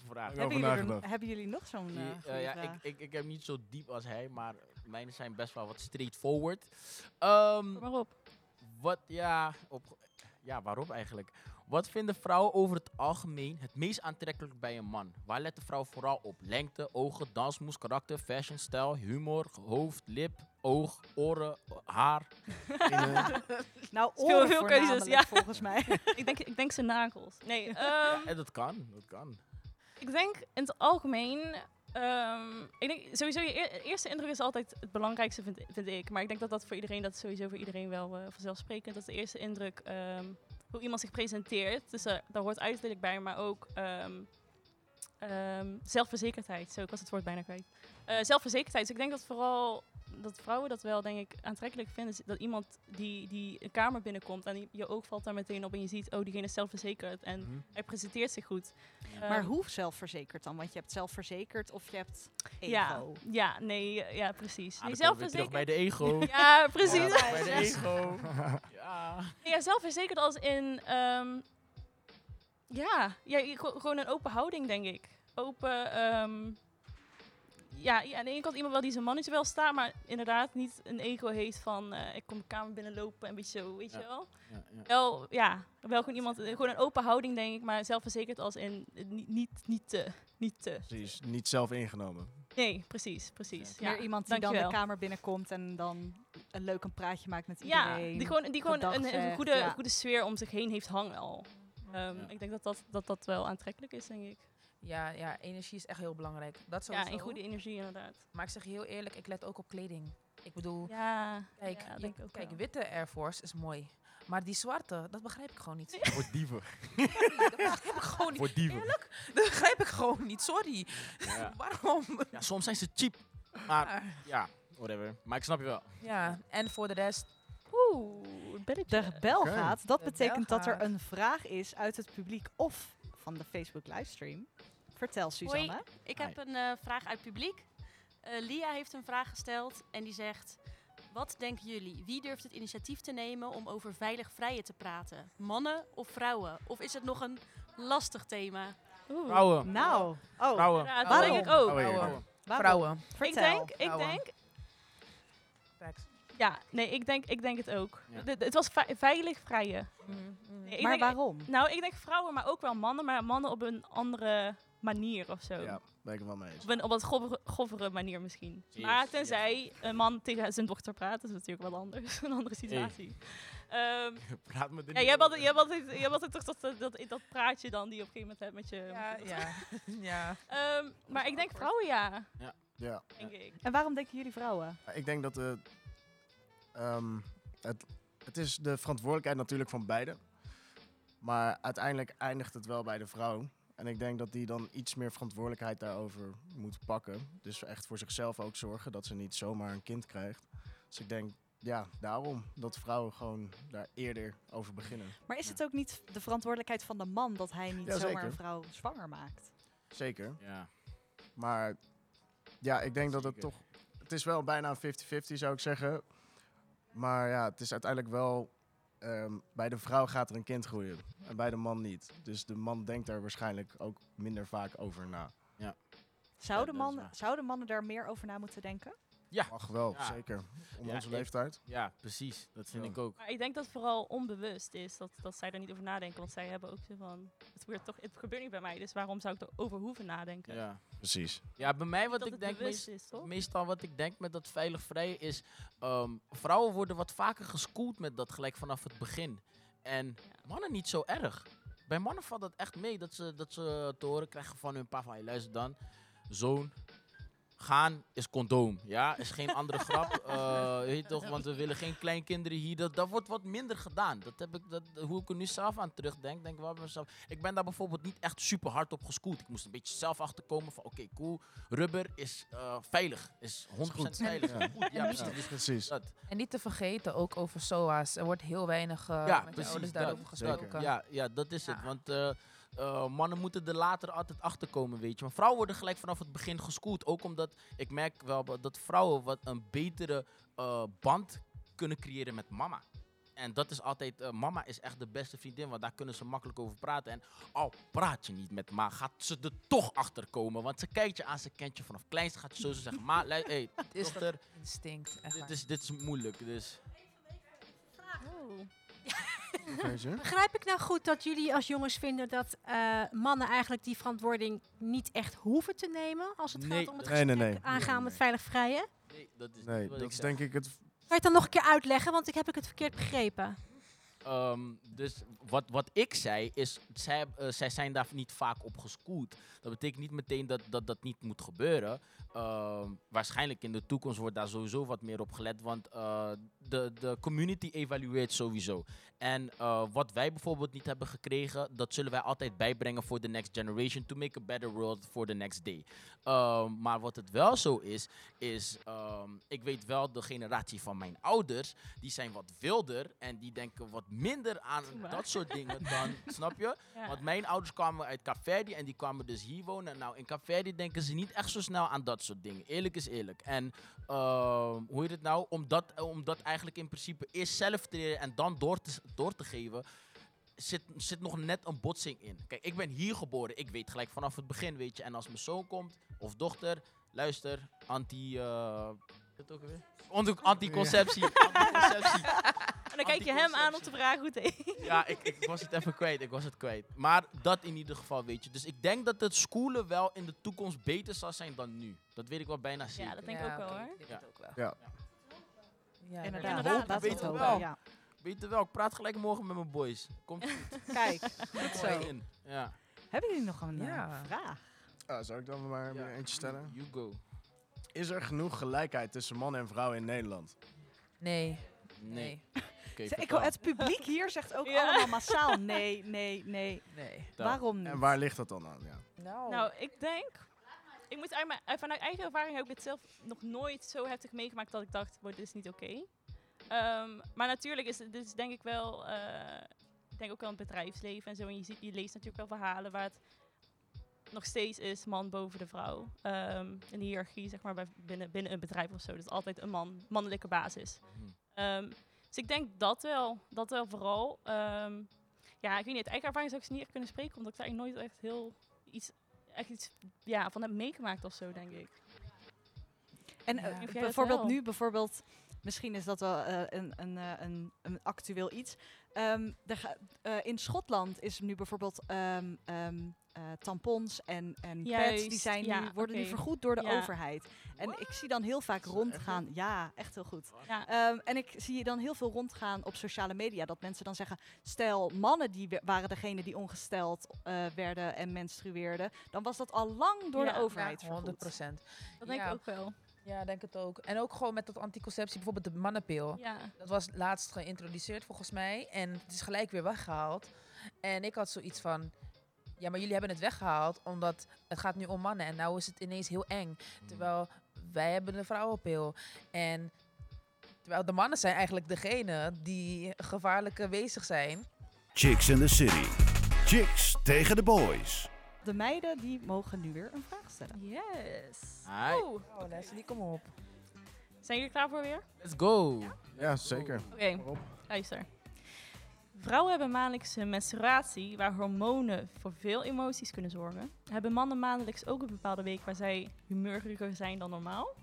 vraag. [laughs] Hebben jullie, er- nagedacht. hebben jullie nog zo'n goede ja, vraag? ik, ik, ik heb niet zo diep als hij, maar mijne zijn best wel wat straightforward. Ehm, maar op. wat, ja, op, ja, waarop eigenlijk? Wat vinden vrouwen over het algemeen het meest aantrekkelijk bij een man? Waar let de vrouw vooral op? Lengte, ogen, dansmoes, karakter, fashion, stijl, humor, hoofd, lip, oog, oren, haar. [laughs] Nou, veel- oren veel keuzes, ja. volgens mij. [laughs] ik, denk, ik denk zijn nagels. Nee, [laughs] ehm, En dat kan, dat kan. ik denk in het algemeen... ehm, ik denk sowieso, je eer- eerste indruk is altijd het belangrijkste, vind, vind ik. Maar ik denk dat dat voor iedereen, dat is sowieso voor iedereen wel eh, vanzelfsprekend. Dat is de eerste indruk, ehm, hoe iemand zich presenteert. Dus eh, daar hoort uiterlijk bij, maar ook ehm, ehm, zelfverzekerdheid. Zo, ik was het woord bijna kwijt. Eh, zelfverzekerdheid. Dus ik denk dat vooral dat vrouwen dat wel, denk ik, aantrekkelijk vinden. Dat iemand die, die een kamer binnenkomt en je oog valt daar meteen op en je ziet, oh, diegene is zelfverzekerd en Mhm. hij presenteert zich goed. Ja. maar Ehm, hoe zelfverzekerd dan? Want je hebt zelfverzekerd of je hebt ego. Ja, ja, nee, ja, precies. Ah, nee, terug bij de ego. [laughs] Ja, precies. Ja, bij de [laughs] ego. Ja. Ja, zelfverzekerd als in, ehm, ja, ja gewoon een open houding, denk ik. Open, ehm, ja, ja, aan de ene kant iemand wel die zijn mannetje wel staat, maar inderdaad niet een ego heeft van, eh, ik kom de kamer binnenlopen en beetje zo, weet Ja. je wel. Ja, ja. Wel, ja, wel gewoon iemand, eh, gewoon een open houding, denk ik, maar zelfverzekerd als in, eh, niet, niet, niet te, niet te. Precies, niet zelf ingenomen. Nee, precies, precies. Meer Ja, iemand die dan de kamer binnenkomt en dan een leuk een praatje maakt met Ja, iedereen. die gewoon, die gewoon een, een goede, ja. goede sfeer om zich heen heeft hangen al. Ehm, Ja. Ik denk dat dat, dat dat wel aantrekkelijk is, denk ik. Ja, ja, energie is echt heel belangrijk. Dat Ja, sowieso. in goede energie inderdaad. Maar ik zeg je heel eerlijk, ik let ook op kleding. Ik bedoel, Ja, kijk, ja, je- kijk wel. witte Air Force is mooi. Maar die zwarte, dat begrijp ik gewoon niet. Voor dieven. [laughs] dat begrijp ik gewoon niet. Voor dieven. Dat begrijp ik gewoon niet, sorry. Ja. [laughs] Waarom? ja, soms zijn ze cheap. Maar ja, whatever. Maar ik snap je wel. Ja, en voor de rest, Oeh, de bel gaat. Dat De betekent dat er een vraag is uit het publiek of van de Facebook livestream. Vertel, Suzanne. Ik heb een eh, vraag uit publiek. Eh, Lia heeft een vraag gesteld en die zegt... Wat denken jullie? Wie durft het initiatief te nemen om over veilig vrijen te praten? Mannen of vrouwen? Of is het nog een lastig thema? Oeh. Vrouwen. Nou, oh, Vrouwen. Ja, dat denk ik ook. Vrouwen. vrouwen. Vertel. Ik denk, ik Vrouwen. denk, ja, nee, ik denk, ik denk het ook. Ja. De- de- het was ve- veilig vrijen. Nee, ik maar denk- waarom? Nou, ik denk vrouwen, maar ook wel mannen, maar mannen op een andere manier of zo. Ja, ben ik wel mee eens. Op een, op een grovere, grovere manier misschien. Yes, maar yes. tenzij een man tegen zijn dochter praat, dat is natuurlijk wel anders. [laughs] een andere situatie. [laughs] Ehm, Praat me er ja, jij altijd, jij altijd toch dat, dat, dat, praatje dan die je op een gegeven moment hebt met je... Ja, met je ja, [laughs] ja. Ehm, maar ik denk vrouwen ja, Ja, denk ik. En waarom denken jullie vrouwen? ik denk dat de, ehm, het, het is de verantwoordelijkheid natuurlijk van beide. Maar uiteindelijk eindigt het wel bij de vrouw. En ik denk dat die dan iets meer verantwoordelijkheid daarover moet pakken. Dus echt voor zichzelf ook zorgen dat ze niet zomaar een kind krijgt. Dus ik denk, ja, daarom dat vrouwen gewoon daar eerder over beginnen. Maar is het ook niet de verantwoordelijkheid van de man dat hij niet Ja, zomaar zeker. een vrouw zwanger maakt? Zeker. Ja. Maar ja, ik denk dat het toch... Het is wel bijna 50-50 zou ik zeggen. Maar ja, het is uiteindelijk wel... ehm, bij de vrouw gaat er een kind groeien. En bij de man niet. Dus de man denkt daar waarschijnlijk ook minder vaak over na. Zouden, mannen, waar. zouden mannen daar meer over na moeten denken? Mag wel, Ja. zeker. Om Ja, onze ik- leeftijd. ja, precies. Dat vind Ja. ik ook. Maar ik denk dat het vooral onbewust is dat, dat zij er niet over nadenken. Want zij hebben ook zo van, het gebeurt, toch, het gebeurt niet bij mij, dus waarom zou ik erover hoeven nadenken? Ja. Precies. ja, bij mij wat dat ik denk... meest- is? Meestal wat ik denk met dat veilig vrij is... ehm, vrouwen worden wat vaker geschoold met dat gelijk vanaf het begin. En mannen niet zo erg. Bij mannen valt dat echt mee dat ze, dat ze te horen krijgen van hun pa van, hey, luister dan, zoon, gaan is condoom, ja, is geen andere grap, [laughs] eh, weet je toch, want we willen geen kleinkinderen hier, dat, dat wordt wat minder gedaan. Dat heb ik, dat, hoe ik er nu zelf aan terugdenk, denk ik wel bij mezelf, ik ben daar bijvoorbeeld niet echt super hard op geschoeld. Ik moest een beetje zelf achterkomen van, oké, cool, rubber is eh, veilig, is 100% goed. veilig. Ja. Goed, ja, niet- precies. Dat. En niet te vergeten, ook over SOA's. Er wordt heel weinig eh, Ja, met je ouders daarover gesproken. Ja, ja, dat is het. Want eh, mannen moeten er later altijd achter komen, weet je. Maar vrouwen worden gelijk vanaf het begin geschoold. Ook omdat ik merk wel dat vrouwen wat een betere eh, band kunnen creëren met mama. En dat is altijd, eh, mama is echt de beste vriendin, want daar kunnen ze makkelijk over praten. En al praat je niet met ma, gaat ze er toch achter komen. Want ze kijkt je aan, ze kent je vanaf kleinste, gaat zo zeggen, ma, [laughs] hey, Het is dochter, instinct. Echt dit is, dit is moeilijk. Dus Oh. Begrijp ik nou goed dat jullie als jongens vinden dat eh, mannen eigenlijk die verantwoording niet echt hoeven te nemen als het Nee, gaat om het nee, nee, gesprek nee. aangaan Nee, met nee. veilig vrijen? nee, dat is Nee, dat ik is denk ik het Kan je het dan nog een keer uitleggen, want ik heb ik het verkeerd begrepen. Ehm, dus wat, wat ik zei is, zij, eh, zij zijn daar niet vaak op geschoold. Dat betekent niet meteen dat dat, dat niet moet gebeuren. Ehm, waarschijnlijk in de toekomst wordt daar sowieso wat meer op gelet, want eh, de, de community evalueert sowieso. En eh, wat wij bijvoorbeeld niet hebben gekregen, dat zullen wij altijd bijbrengen voor de next generation to make a better world for the next day. Ehm, maar wat het wel zo is, is ehm, ik weet wel de generatie van mijn ouders, die zijn wat wilder en die denken wat minder aan Maar. dat soort dingen [laughs] dan, snap je? Ja. Want mijn ouders kwamen uit Caverdi en die kwamen dus hier wonen. Nou, in Caverdi denken ze niet echt zo snel aan dat soort dingen. Eerlijk is eerlijk. En ehm, hoe heet het nou? Om dat, om dat eigenlijk in principe eerst zelf te leren en dan door te, door te geven, zit, zit nog net een botsing in. Kijk, ik ben hier geboren. Ik weet gelijk vanaf het begin, weet je. En als mijn zoon komt, of dochter, luister, anti... eh, wat ook alweer? Ont- Anticonceptie. [laughs] Anticonceptie. [laughs] En dan kijk je hem aan om te vragen hoe het heet. Ja, ik, ik was het even kwijt. Ik was het kwijt. Maar dat in ieder geval, weet je. Dus ik denk dat het schoolen wel in de toekomst beter zal zijn dan nu. Dat weet ik wel bijna zeker. Ja, dat denk ik ook wel hoor. Ik denk Ja. het ook wel. Ja. Ja, Inderdaad, Inderdaad, laten we weet hopen. wel. Ja. Weet je wel, ik praat gelijk morgen met mijn boys. Komt goed. [laughs] Kijk, goed zo. in. Ja. Hebben jullie nog een eh, Ja. vraag? Ah, zou ik dan maar Ja. eentje stellen? You go. Is er genoeg gelijkheid tussen mannen en vrouwen in Nederland? Nee. Nee. Nee. Oké, [laughs] Ik, het publiek hier zegt ook [laughs] Ja. allemaal massaal nee, nee, nee. Nee. Waarom niet? En waar ligt dat dan aan? Ja. Nou, Nou, ik denk... Ik moet uit mijn, uit- vanuit eigen ervaring heb ik het zelf nog nooit zo heftig meegemaakt dat ik dacht, "Wow, dit is niet oké. Ehm, maar natuurlijk is het dit is denk ik wel... eh, ik denk ook wel in het bedrijfsleven en zo. En je, ziet, je leest natuurlijk wel verhalen waar het nog steeds is man boven de vrouw. Ehm een hiërarchie, zeg maar, bij, binnen, binnen een bedrijf of zo. Dat is altijd een man, mannelijke basis. Hm. Ehm, dus ik denk dat wel. Dat wel vooral. Ehm, ja, ik weet niet. Uit eigen ervaring zou ik ze niet echt kunnen spreken. Omdat ik daar eigenlijk nooit echt heel iets, echt iets ja, van heb meegemaakt of zo, denk ik. En Ja. eh, bijvoorbeeld nu, bijvoorbeeld, misschien is dat wel eh, een, een, eh, een, een actueel iets. Ehm, in Schotland is nu bijvoorbeeld ehm, ehm, eh, tampons en, en pads, die zijn ja, nu, worden nu vergoed door de Ja. overheid. En ik zie dan heel vaak rondgaan. Ja, echt heel goed. Ja, Ehm, en ik zie dan heel veel rondgaan op sociale media. Dat mensen dan zeggen, stel mannen die waren degene die ongesteld eh, werden en menstrueerden. Dan was dat al lang door Ja, de overheid ja, vergoed. 100 procent. dat denk Ja. ik ook wel. Ja, denk het ook. En ook gewoon met dat anticonceptie, bijvoorbeeld de mannenpil. Ja. Dat was laatst geïntroduceerd volgens mij. En het is gelijk weer weggehaald. En ik had zoiets van... Ja, maar jullie hebben het weggehaald omdat het gaat nu om mannen. En nou is het ineens heel eng. Terwijl wij hebben de vrouwenpil. En terwijl de mannen zijn eigenlijk degene die gevaarlijke bezig zijn. Chicks in the City. Chicks tegen de boys. De meiden die mogen nu weer een vraag stellen. Yes. Hi. Oeh. Oh, Leslie, kom op. Zijn jullie klaar voor weer? Let's go. Ja, zeker. Oké, Waarop? luister. Vrouwen hebben maandelijks een menstruatie waar hormonen voor veel emoties kunnen zorgen. Hebben mannen maandelijks ook een bepaalde week waar zij humeuriger zijn dan normaal?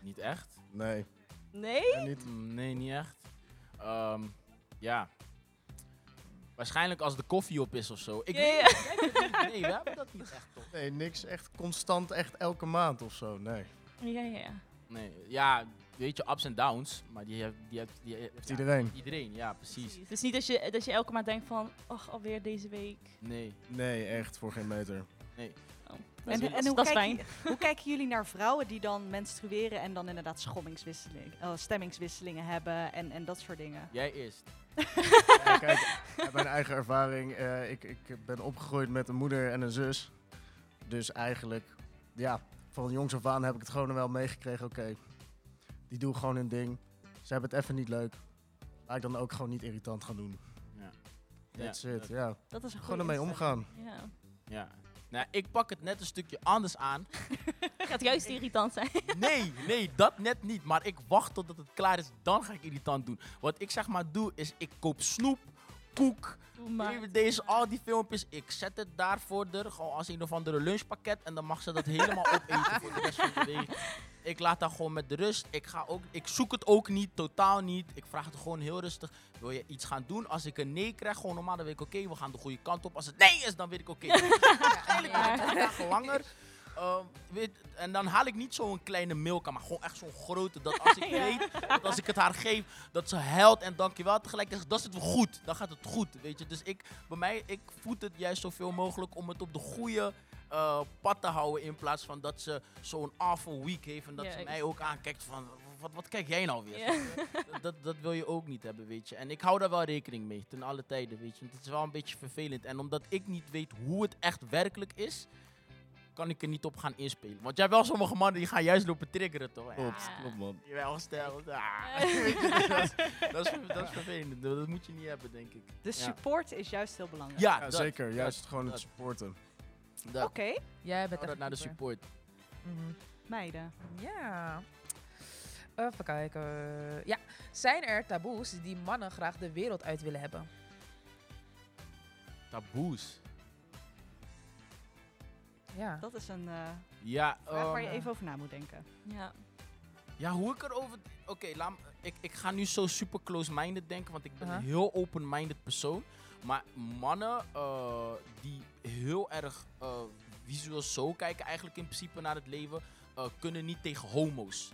Niet echt? Nee, Nee? niet. Nee, niet echt. Ehm, ja. Waarschijnlijk als de koffie op is of zo. Ik Ja, weet ja. niet. Nee, we hebben dat niet echt toch? Nee, niks echt constant, echt elke maand of zo. Nee. Ja, ja, ja. Nee, ja, weet je, ups en downs. Maar die heeft, die heeft, die heeft ja, iedereen. Iedereen, ja, precies. Precies. Dus niet dat je, dat je elke maand denkt van, ach, alweer deze week. Nee. Nee, echt voor geen meter. Nee. Oh, En, dat is- en hoe, dat is fijn. [laughs] hoe kijken jullie naar vrouwen die dan menstrueren en dan inderdaad eh, stemmingswisselingen hebben en, en dat soort dingen? Jij eerst. [laughs] Ja, kijk, uit mijn eigen ervaring. eh, ik, ik ben opgegroeid met een moeder en een zus. Dus eigenlijk, ja, van jongs af aan heb ik het gewoon wel meegekregen. Oké, die doen gewoon hun ding. Ze hebben het even niet leuk. Laat ik dan ook gewoon niet irritant gaan doen. Ja. That's Ja, it, dat- ja. Dat is een Gewoon ermee omgaan. Ja. Ja. Nou, ik pak het net een stukje anders aan. [laughs] Gaat juist irritant zijn. [laughs] Nee, nee, dat net niet. Maar ik wacht totdat het klaar is, dan ga ik irritant doen. Wat ik zeg maar doe, is ik koop snoep, koek, maar. deze, al die filmpjes. Ik zet het daar voor de, gewoon als een of andere lunchpakket. En dan mag ze dat helemaal [laughs] opeten voor de rest van de week. Ik laat dat gewoon met de rust. Ik, ga ook, ik zoek het ook niet, totaal niet. Ik vraag het gewoon heel rustig. Wil je iets gaan doen? Als ik een nee krijg, gewoon normaal, dan weet ik oké, we gaan de goede kant op. Als het nee is, dan weet ik oké. [laughs] Eigenlijk Ja. dagen langer. Ehm, weet, en dan haal ik niet zo'n kleine milka, maar gewoon echt zo'n grote. Dat als ik [laughs] weet, dat als ik het haar geef, dat ze huilt en dankjewel tegelijk. zegt, Dat zit wel goed, dan gaat het goed, weet je. Dus ik, bij mij, ik voed het juist zoveel mogelijk om het op de goede eh, pad te houden. In plaats van dat ze zo'n awful week heeft en dat ze mij ook aankijkt van, wat, wat kijk jij nou weer? Ja. [laughs] Dat, dat wil je ook niet hebben, weet je. En ik hou daar wel rekening mee, ten alle tijden, weet je. Want het is wel een beetje vervelend. En omdat ik niet weet hoe het echt werkelijk is, kan ik er niet op gaan inspelen. Want jij hebt wel sommige mannen die gaan juist lopen triggeren, toch? Klopt, Ja. klopt man. Je wel gesteld. Ah. dat, is, [laughs] [laughs] dat, is, dat is vervelend. Dat moet je niet hebben, denk ik. Dus Ja. support is juist heel belangrijk. Ja, Ja, dat, zeker. dat, Juist gewoon dat. het supporten. Oké, Jij bent echt naar de support. Mhm. meiden. Ja. Even kijken. Ja. Zijn er taboes die mannen graag de wereld uit willen hebben? Taboes. Ja. Dat is een eh, Ja, vraag waar je ehm, even over na moet denken. Ja. Ja, hoe ik erover... Oké, laat ik, ik ga nu zo super close-minded denken, want ik ben Aha. een heel open-minded persoon. Maar mannen eh, die heel erg eh, visueel zo kijken eigenlijk in principe naar het leven, eh, kunnen niet tegen homo's.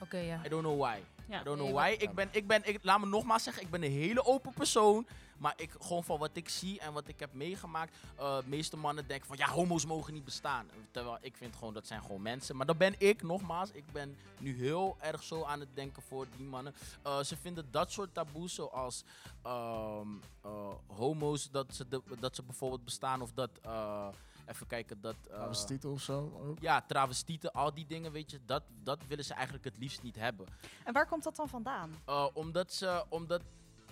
Oké, ja. I don't know why. Ja. I don't know why. Ik ben, ik ben, ik, laat me nogmaals zeggen, ik ben een hele open persoon. Maar ik, gewoon van wat ik zie en wat ik heb meegemaakt. eh, de meeste mannen denken van ja, homo's mogen niet bestaan. Terwijl ik vind gewoon dat zijn gewoon mensen. Maar dat ben ik, nogmaals. Ik ben nu heel erg zo aan het denken voor die mannen. Eh, ze vinden dat soort taboes zoals ehm, eh, homo's, dat ze, de, dat ze bijvoorbeeld bestaan. Of dat, eh, even kijken, dat... eh, Travestieten of zo ook. ja, travestieten, al die dingen, weet je. Dat, dat willen ze eigenlijk het liefst niet hebben. En waar komt dat dan vandaan? Uh, omdat ze, omdat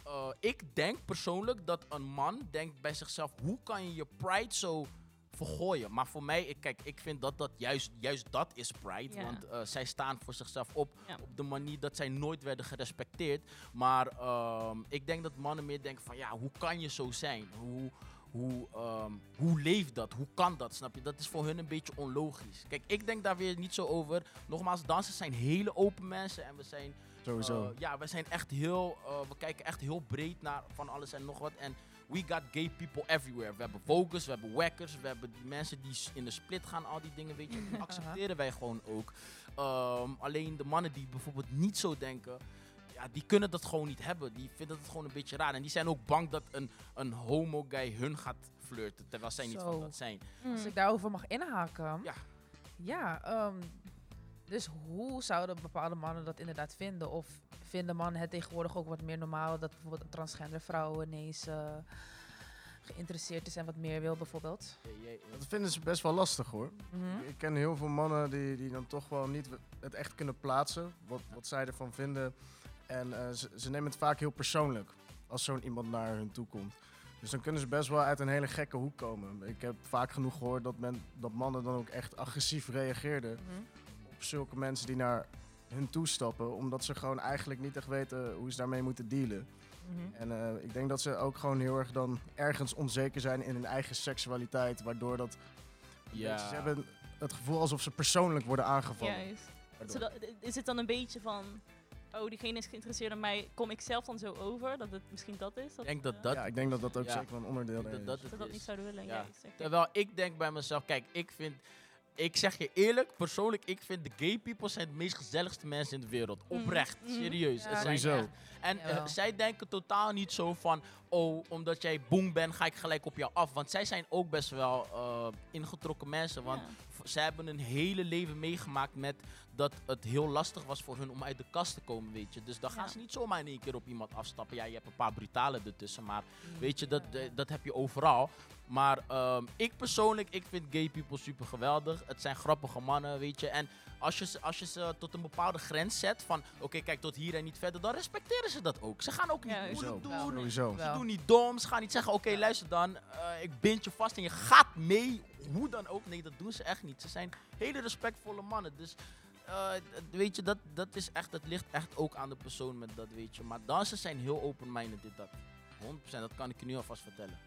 uh, ik denk persoonlijk dat een man denkt bij zichzelf, hoe kan je je pride zo vergooien? Maar voor mij, ik, kijk, ik vind dat dat juist, juist dat is pride. Ja. Want uh, zij staan voor zichzelf op, Ja. op de manier dat zij nooit werden gerespecteerd. Maar um, ik denk dat mannen meer denken van, ja, hoe kan je zo zijn? Hoe, hoe, um, hoe leeft dat? Hoe kan dat? Snap je? Dat is voor hun een beetje onlogisch. Kijk, ik denk daar weer niet zo over. Nogmaals, dansers zijn hele open mensen en we zijn Sowieso. uh, ja, we zijn echt heel, uh, we kijken echt heel breed naar van alles en nog wat. En we got gay people everywhere. We hebben vogels, we hebben wackers, we hebben die mensen die in de split gaan, al die dingen, weet je. Die [laughs] accepteren wij gewoon ook. Um, alleen de mannen die bijvoorbeeld niet zo denken, ja, die kunnen dat gewoon niet hebben. Die vinden het gewoon een beetje raar. En die zijn ook bang dat een, een homo guy hun gaat flirten, terwijl zij niet van dat zijn. Als ik daarover mag inhaken. Ja. Ja, ehm, dus hoe zouden bepaalde mannen dat inderdaad vinden? Of vinden mannen het tegenwoordig ook wat meer normaal dat bijvoorbeeld een transgender vrouw ineens eh, geïnteresseerd is en wat meer wil bijvoorbeeld? Dat vinden ze best wel lastig hoor. Mhm. Ik ken heel veel mannen die, die dan toch wel niet het echt kunnen plaatsen. Wat, wat zij ervan vinden. En eh, ze, ze nemen het vaak heel persoonlijk. Als zo'n iemand naar hun toe komt. Dus dan kunnen ze best wel uit een hele gekke hoek komen. Ik heb vaak genoeg gehoord dat, men, dat mannen dan ook echt agressief reageerden. Mhm. Zulke mensen die naar hun toe stappen. Omdat ze gewoon eigenlijk niet echt weten hoe ze daarmee moeten dealen. Mhm. En eh, ik denk dat ze ook gewoon heel erg dan ergens onzeker zijn in hun eigen seksualiteit. Waardoor dat... Ja. beetje- ze hebben het gevoel alsof ze persoonlijk worden aangevallen. Juist. Waardoor- Zodat- is het dan een beetje van, oh, diegene is geïnteresseerd in mij, kom ik zelf dan zo over? Dat het misschien dat is? Dat, Ik denk dat dat- ja, ik denk dat dat ook Ja. zeker wel een onderdeel Dat- is. dat- dat ze dat niet zouden willen. Ja. Juist, oké. Terwijl ik denk bij mezelf, kijk, ik vind ik zeg je eerlijk, persoonlijk, ik vind de gay people zijn de meest gezelligste mensen in de wereld. Mm, Oprecht, mm. serieus. Ja, Het zijn sowieso. echt- En eh, zij denken totaal niet zo van, oh, omdat jij boem bent, ga ik gelijk op jou af. Want zij zijn ook best wel eh, ingetrokken mensen. Want Ja. v- zij hebben een hele leven meegemaakt met dat het heel lastig was voor hun om uit de kast te komen, weet je. Dus dan gaan Ja. ze niet zomaar in één keer op iemand afstappen. Ja, je hebt een paar brutale ertussen, maar weet je, dat, dat heb je overal. Maar ehm, ik persoonlijk, ik vind gay people super geweldig. Het zijn grappige mannen, weet je. En als je ze, als je ze tot een bepaalde grens zet van, oké, kijk, tot hier en niet verder, dan respecteren ze dat ook. Ze gaan ook niet Ja, moeilijk doen. Sowieso. Ze doen niet dom, ze gaan niet zeggen, oké, luister dan, eh, ik bind je vast en je gaat mee, hoe dan ook. Nee, dat doen ze echt niet. Ze zijn hele respectvolle mannen, dus eh, d- weet je, dat, dat is echt, het ligt echt ook aan de persoon met dat, weet je. Maar dansers zijn heel open-minded, dit, dat. 100%, dat kan ik je nu alvast vertellen.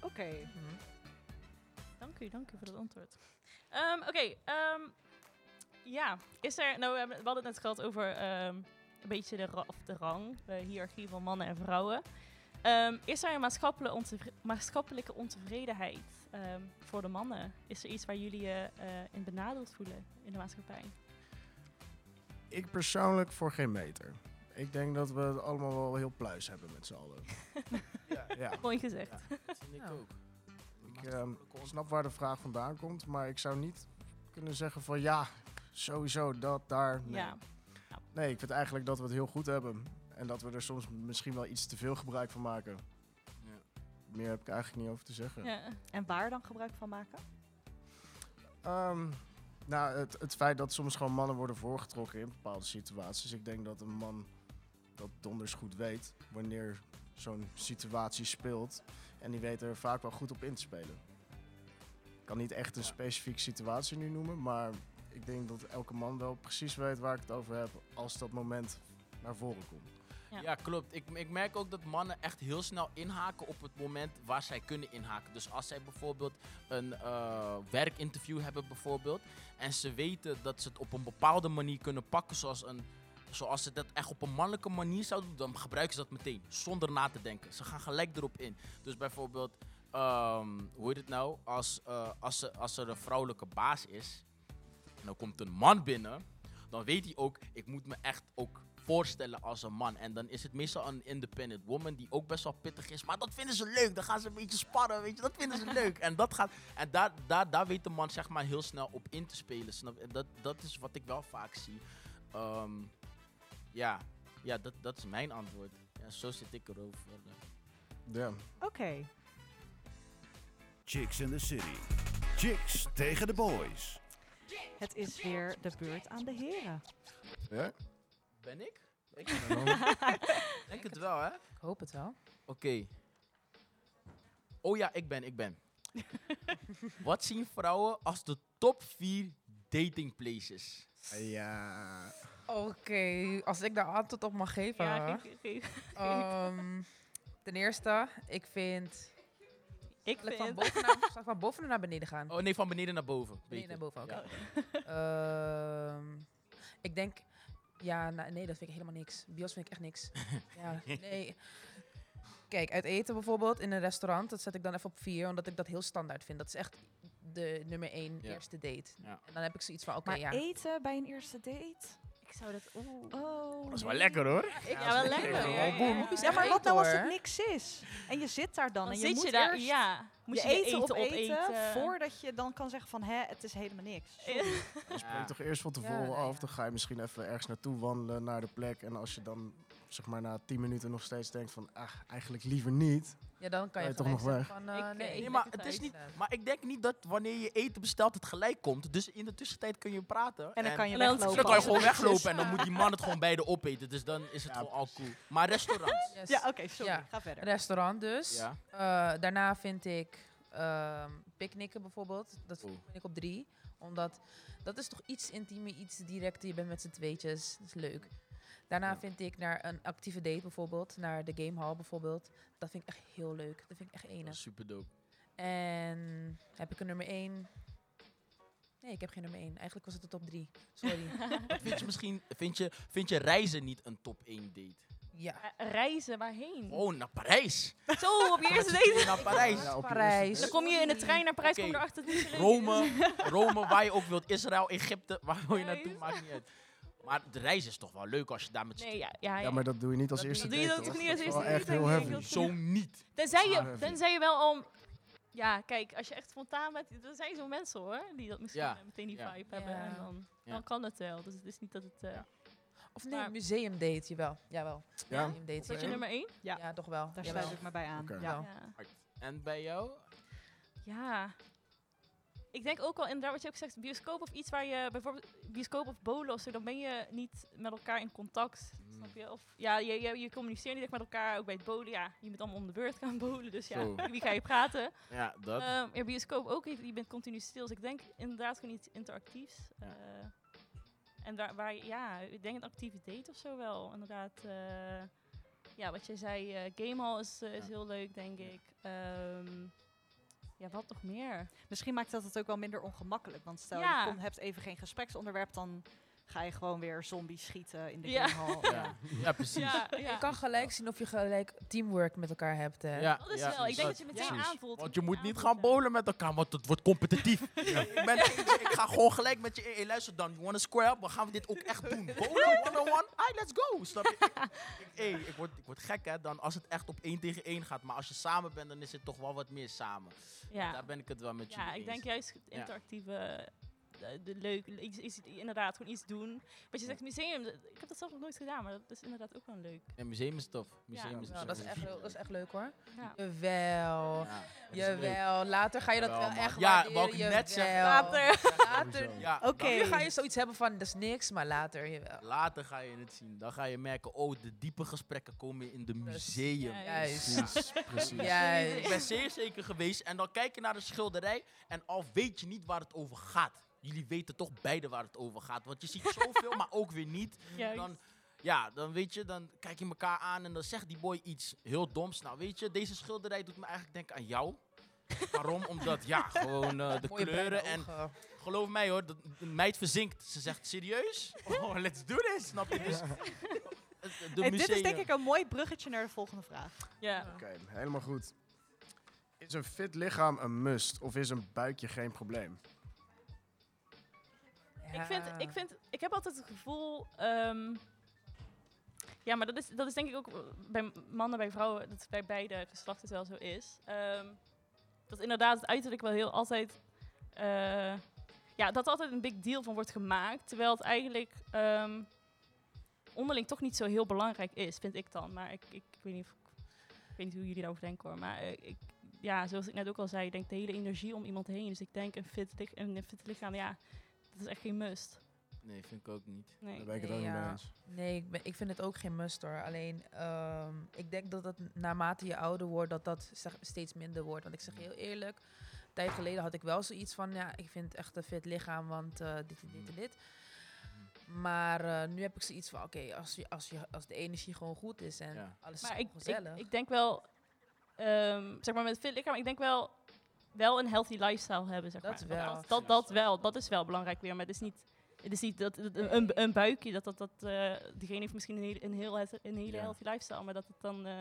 Oké. Mhm. Dank u, dank u voor het antwoord. Ehm, Oké, ehm, ja. Is er, nou, we, hebben, we hadden het net gehad over ehm, een beetje de, ra- of de rang, de hiërarchie van mannen en vrouwen. Ehm, is er een maatschappelijke, ontevre- maatschappelijke ontevredenheid ehm, voor de mannen? Is er iets waar jullie je eh, in benadeeld voelen in de maatschappij? Ik persoonlijk voor geen meter. Ik denk dat we het allemaal wel heel pluis hebben met z'n allen. [laughs] Ja, Ja. Mooi gezegd. ja [laughs] dat vind ik Ja. ook. Ik ehm, snap waar de vraag vandaan komt, maar ik zou niet kunnen zeggen van ja, sowieso dat, daar. Nee. Ja. nee, ik vind eigenlijk dat we het heel goed hebben. En dat we er soms misschien wel iets te veel gebruik van maken. Ja. Meer heb ik eigenlijk niet over te zeggen. ja. En waar dan gebruik van maken? Ehm, nou, het, het feit dat soms gewoon mannen worden voorgetrokken in bepaalde situaties. Ik denk dat een man dat donders goed weet wanneer zo'n situatie speelt. En die weet er vaak wel goed op in te spelen. Ik kan niet echt een Ja. specifieke situatie nu noemen, maar ik denk dat elke man wel precies weet waar ik het over heb als dat moment naar voren komt. Ja. Klopt. Ik, ik merk ook dat mannen echt heel snel inhaken op het moment waar zij kunnen inhaken. Dus als zij bijvoorbeeld een eh, werkinterview hebben bijvoorbeeld, en ze weten dat ze het op een bepaalde manier kunnen pakken, zoals, een, zoals ze dat echt op een mannelijke manier zouden doen, dan gebruiken ze dat meteen, zonder na te denken. Ze gaan gelijk erop in. Dus bijvoorbeeld, ehm, hoe heet het nou, als, eh, als, ze, als er een vrouwelijke baas is, en dan komt een man binnen, dan weet hij ook, ik moet me echt ook voorstellen als een man. En dan is het meestal een independent woman die ook best wel pittig is. Maar dat vinden ze leuk. Dan gaan ze een beetje sparren, weet je. Dat vinden ze leuk. En, dat gaat, en daar, daar, daar weet de man zeg maar heel snel op in te spelen. Dat, dat is wat ik wel vaak zie. Ehm, ja, ja dat, dat is mijn antwoord. Ja, zo zit ik erover. Ja. Oké. Chicks in the City. Chicks tegen de boys. Het is weer de beurt aan de heren. Ja? Ben ik? Ik [laughs] denk het wel, hè? Ik hoop het wel. Oké. Oh ja, ik ben, ik ben. [laughs] Wat zien vrouwen als de top 4 dating places? ja. Oké, als ik daar antwoord op mag geven. Ja, geef- geef- Ehm, ten eerste, ik vind... ik Zal ik van vind... boven naar, zal ik van boven naar beneden gaan? Oh nee, van beneden naar boven. Beneden naar boven, oké. Ja. Ehm, ik denk... Ja, nou, nee, dat vind ik helemaal niks. Bios vind ik echt niks. [laughs] ja, nee. Kijk, uit eten bijvoorbeeld in een restaurant, dat zet ik dan even op vier, omdat ik dat heel standaard vind. Dat is echt de nummer één Ja. eerste date. Ja. En dan heb ik zoiets van, oké, maar ja. eten bij een eerste date? Ik zou dat... Oeh. Oh, Dat is wel lekker hoor. Ik, Ja, wel lekker. Ja, Ja, maar wat nou als het niks is? En je zit daar dan, Dan en je zit moet je daar, eerst ja. Moet je je, eten, op eten, opeten. voordat je dan kan zeggen van, hè, het is helemaal niks. Ja. [laughs] spreekt toch eerst van tevoren af. Dan ga je misschien even ergens naartoe wandelen naar de plek. En als je dan zeg maar na 10 minuten nog steeds denkt van ah, eigenlijk liever niet. Ja, dan kan je, toch nog zeggen Van, eh, Ik, nee, eh, ik maar het is niet. Maar ik denk niet dat wanneer je eten bestelt het gelijk komt. Dus in de tussentijd kun je praten. En dan kan je weglopen. dan kan je als gewoon weglopen en dan moet die man het gewoon beide opeten. Dus dan is het Ja, gewoon al cool. Maar restaurants. [laughs] Yes. Ja, oké, sorry. Ja. Ga verder. Restaurant dus. ja. Eh, daarna vind ik ehm picknicken bijvoorbeeld. Dat vind ik op drie. Omdat dat is toch iets intiemer, iets directer. Je bent met z'n tweetjes. Dat is leuk. Daarna Ja. vind ik naar een actieve date bijvoorbeeld. Naar de gamehall bijvoorbeeld. Dat vind ik echt heel leuk. Dat vind ik echt enig. super dope. En heb ik een nummer één? Nee, ik heb geen nummer één. Eigenlijk was het de top drie. Sorry. [laughs] Vind je misschien vind je, vind je reizen niet een top 1 date? Ja. Eh, reizen, waarheen? Oh, naar Parijs. Zo, op je eerste date. naar Parijs. Ja, op je Parijs. Dan kom je in de trein naar Parijs, Oké. kom je erachter Rome, Rome, waar je ook wilt. Israël, Egypte, waar wil je naartoe, maakt niet uit. Maar de reis is toch wel leuk als je daar met z'n Nee, ja, ja, Ja, ja. maar dat doe je niet als Dat eerste doe je date, dat toch niet als Dat is wel eerste echt date, heel denk ik. heavy. Dat- Zo niet. Tenzij je, heavy. tenzij je wel al... Ja, kijk, als je echt spontaan bent, er zijn zo'n mensen hoor, die dat misschien Ja. eh, meteen die Ja. vibe hebben. Ja. En dan, Ja. dan kan het wel. Dus het is niet dat het... eh Ja. Of nee, Maar- museumdate, jawel. Jawel. Ja? Museumdate. Is dat je nummer één? Ja. Ja, toch wel. Daar Jawel. sluit ik me bij aan. Oké. Ja. Ja. En bij jou? Ja. Ik denk ook wel inderdaad wat je ook zegt, bioscoop of iets waar je bijvoorbeeld bioscoop of bolen of zo, dan ben je niet met elkaar in contact. Mm. Snap je? Of ja, je, je, je communiceert niet echt met elkaar, ook bij het bolen. Ja, je moet allemaal om de beurt gaan bolen, dus ja, [laughs] wie ga je praten? Ja, dat. Ehm ja, bioscoop ook, je je bent continu stil. Dus ik denk inderdaad gewoon iets interactiefs. Ja. Eh, en waar, waar, je- ja, ik denk een actieve date of zo wel. Inderdaad, eh, ja, wat jij zei, eh gamehall is, is Ja. heel leuk, denk ik. Ehm, ja, wat nog meer? Misschien maakt dat het ook wel minder ongemakkelijk. Want stel Ja. je hebt even geen gespreksonderwerp, dan ga je gewoon weer zombies schieten in de Ja. gamehal. ja. ja, precies. Ja, ja. Je kan gelijk zien of je gelijk teamwork met elkaar hebt. Hè. Ja, dat is ja, wel. Ik denk dat je meteen Precies. aanvoelt. Want je moet niet gaan ja. bowlen met elkaar, want het wordt competitief. ik, ben ik ga gewoon gelijk met je in. Hey, luister dan, you wanna square up? Dan gaan we dit ook echt doen. Bowlen, one-on-one? Hey, let's go. Snap je? Ik, hey, ik, word, ik word gek hè, dan als het echt op één tegen één gaat. Maar als je samen bent, dan is het toch wel wat meer samen. Ja, Daar ben ik het wel met je ja ik denk juist het interactieve, de, de leuk, iets, iets- inderdaad, gewoon iets doen. Wat je zegt, museum, ik heb dat zelf nog nooit gedaan, maar dat is inderdaad ook wel leuk. Ja, museum is tof. Museum Ja. is Nou, dat, is echt, leuk- dat is echt leuk hoor. Ja. Jawel. Ja. Jawel. Later ga je dat Jawel, wel echt Ja, waarderen. wou ik net zeggen. Later. Later. Ja, Oké. dan- Nu ga je zoiets hebben van, dat is niks, maar later, jawel. Later ga je het zien. Dan ga je merken, oh, de diepe gesprekken komen in de museum. Ja, Juist. Precies, precies. Ik Juist. ben zeer zeker geweest. En dan kijk je naar de schilderij. En al weet je niet waar het over gaat. Jullie weten toch beide waar het over gaat. Want je ziet zoveel, [laughs] maar ook weer niet. Juist. Dan, ja, dan weet je, dan kijk je elkaar aan en dan zegt die boy iets heel doms. Nou, weet je, deze schilderij doet me eigenlijk denken aan jou. Waarom? [laughs] Omdat, ja, gewoon eh, de Mooie kleuren. En geloof mij hoor, de, de meid verzinkt. Ze zegt, serieus? Oh, [laughs] let's do this, snap je? Dus, het- de Hey, dit is denk ik een mooi bruggetje naar de volgende vraag. ja. Oké, helemaal goed. Is een fit lichaam een must of is een buikje geen probleem? Ik, vind, ik, vind, ik heb altijd het gevoel. ehm, ja, maar dat is, dat is denk ik ook bij mannen, bij vrouwen, dat bij beide geslachten wel zo is. Ehm, dat inderdaad het uiterlijk wel heel altijd. eh, ja, dat altijd een big deal van wordt gemaakt. Terwijl het eigenlijk ehm, onderling toch niet zo heel belangrijk is, vind ik dan. Maar ik, ik, ik, weet, niet of, ik weet niet hoe jullie daarover denken hoor. Maar eh, ik, ja, zoals ik net ook al zei, ik denk de hele energie om iemand heen. Dus ik denk een fit, een fit lichaam, ja, dat is echt geen must. Nee, vind ik ook niet. Nee. Daar ben ik het Nee, ook niet mee eens. Nee, ik, ben, ik vind het ook geen must hoor. Alleen, ehm, ik denk dat het naarmate je ouder wordt, dat dat zeg- steeds minder wordt. Want ik zeg heel eerlijk, een tijd geleden had ik wel zoiets van, ja, ik vind echt een fit lichaam, want eh, dit en dit en dit. Maar eh, nu heb ik zoiets van, oké, als, je, als, je, als de energie gewoon goed is en Ja. alles is Maar gewoon ik, ik, gezellig. ik denk wel, ehm, zeg maar met fit lichaam, ik denk wel, wel een healthy lifestyle hebben, zeg Dat maar. wel. Dat, dat, dat wel, dat is wel belangrijk weer, maar het is niet... Het is niet dat, dat- een, een buikje, dat, dat, dat eh, diegene heeft misschien een hele, een heel, een hele Ja. healthy lifestyle, maar dat het dan eh,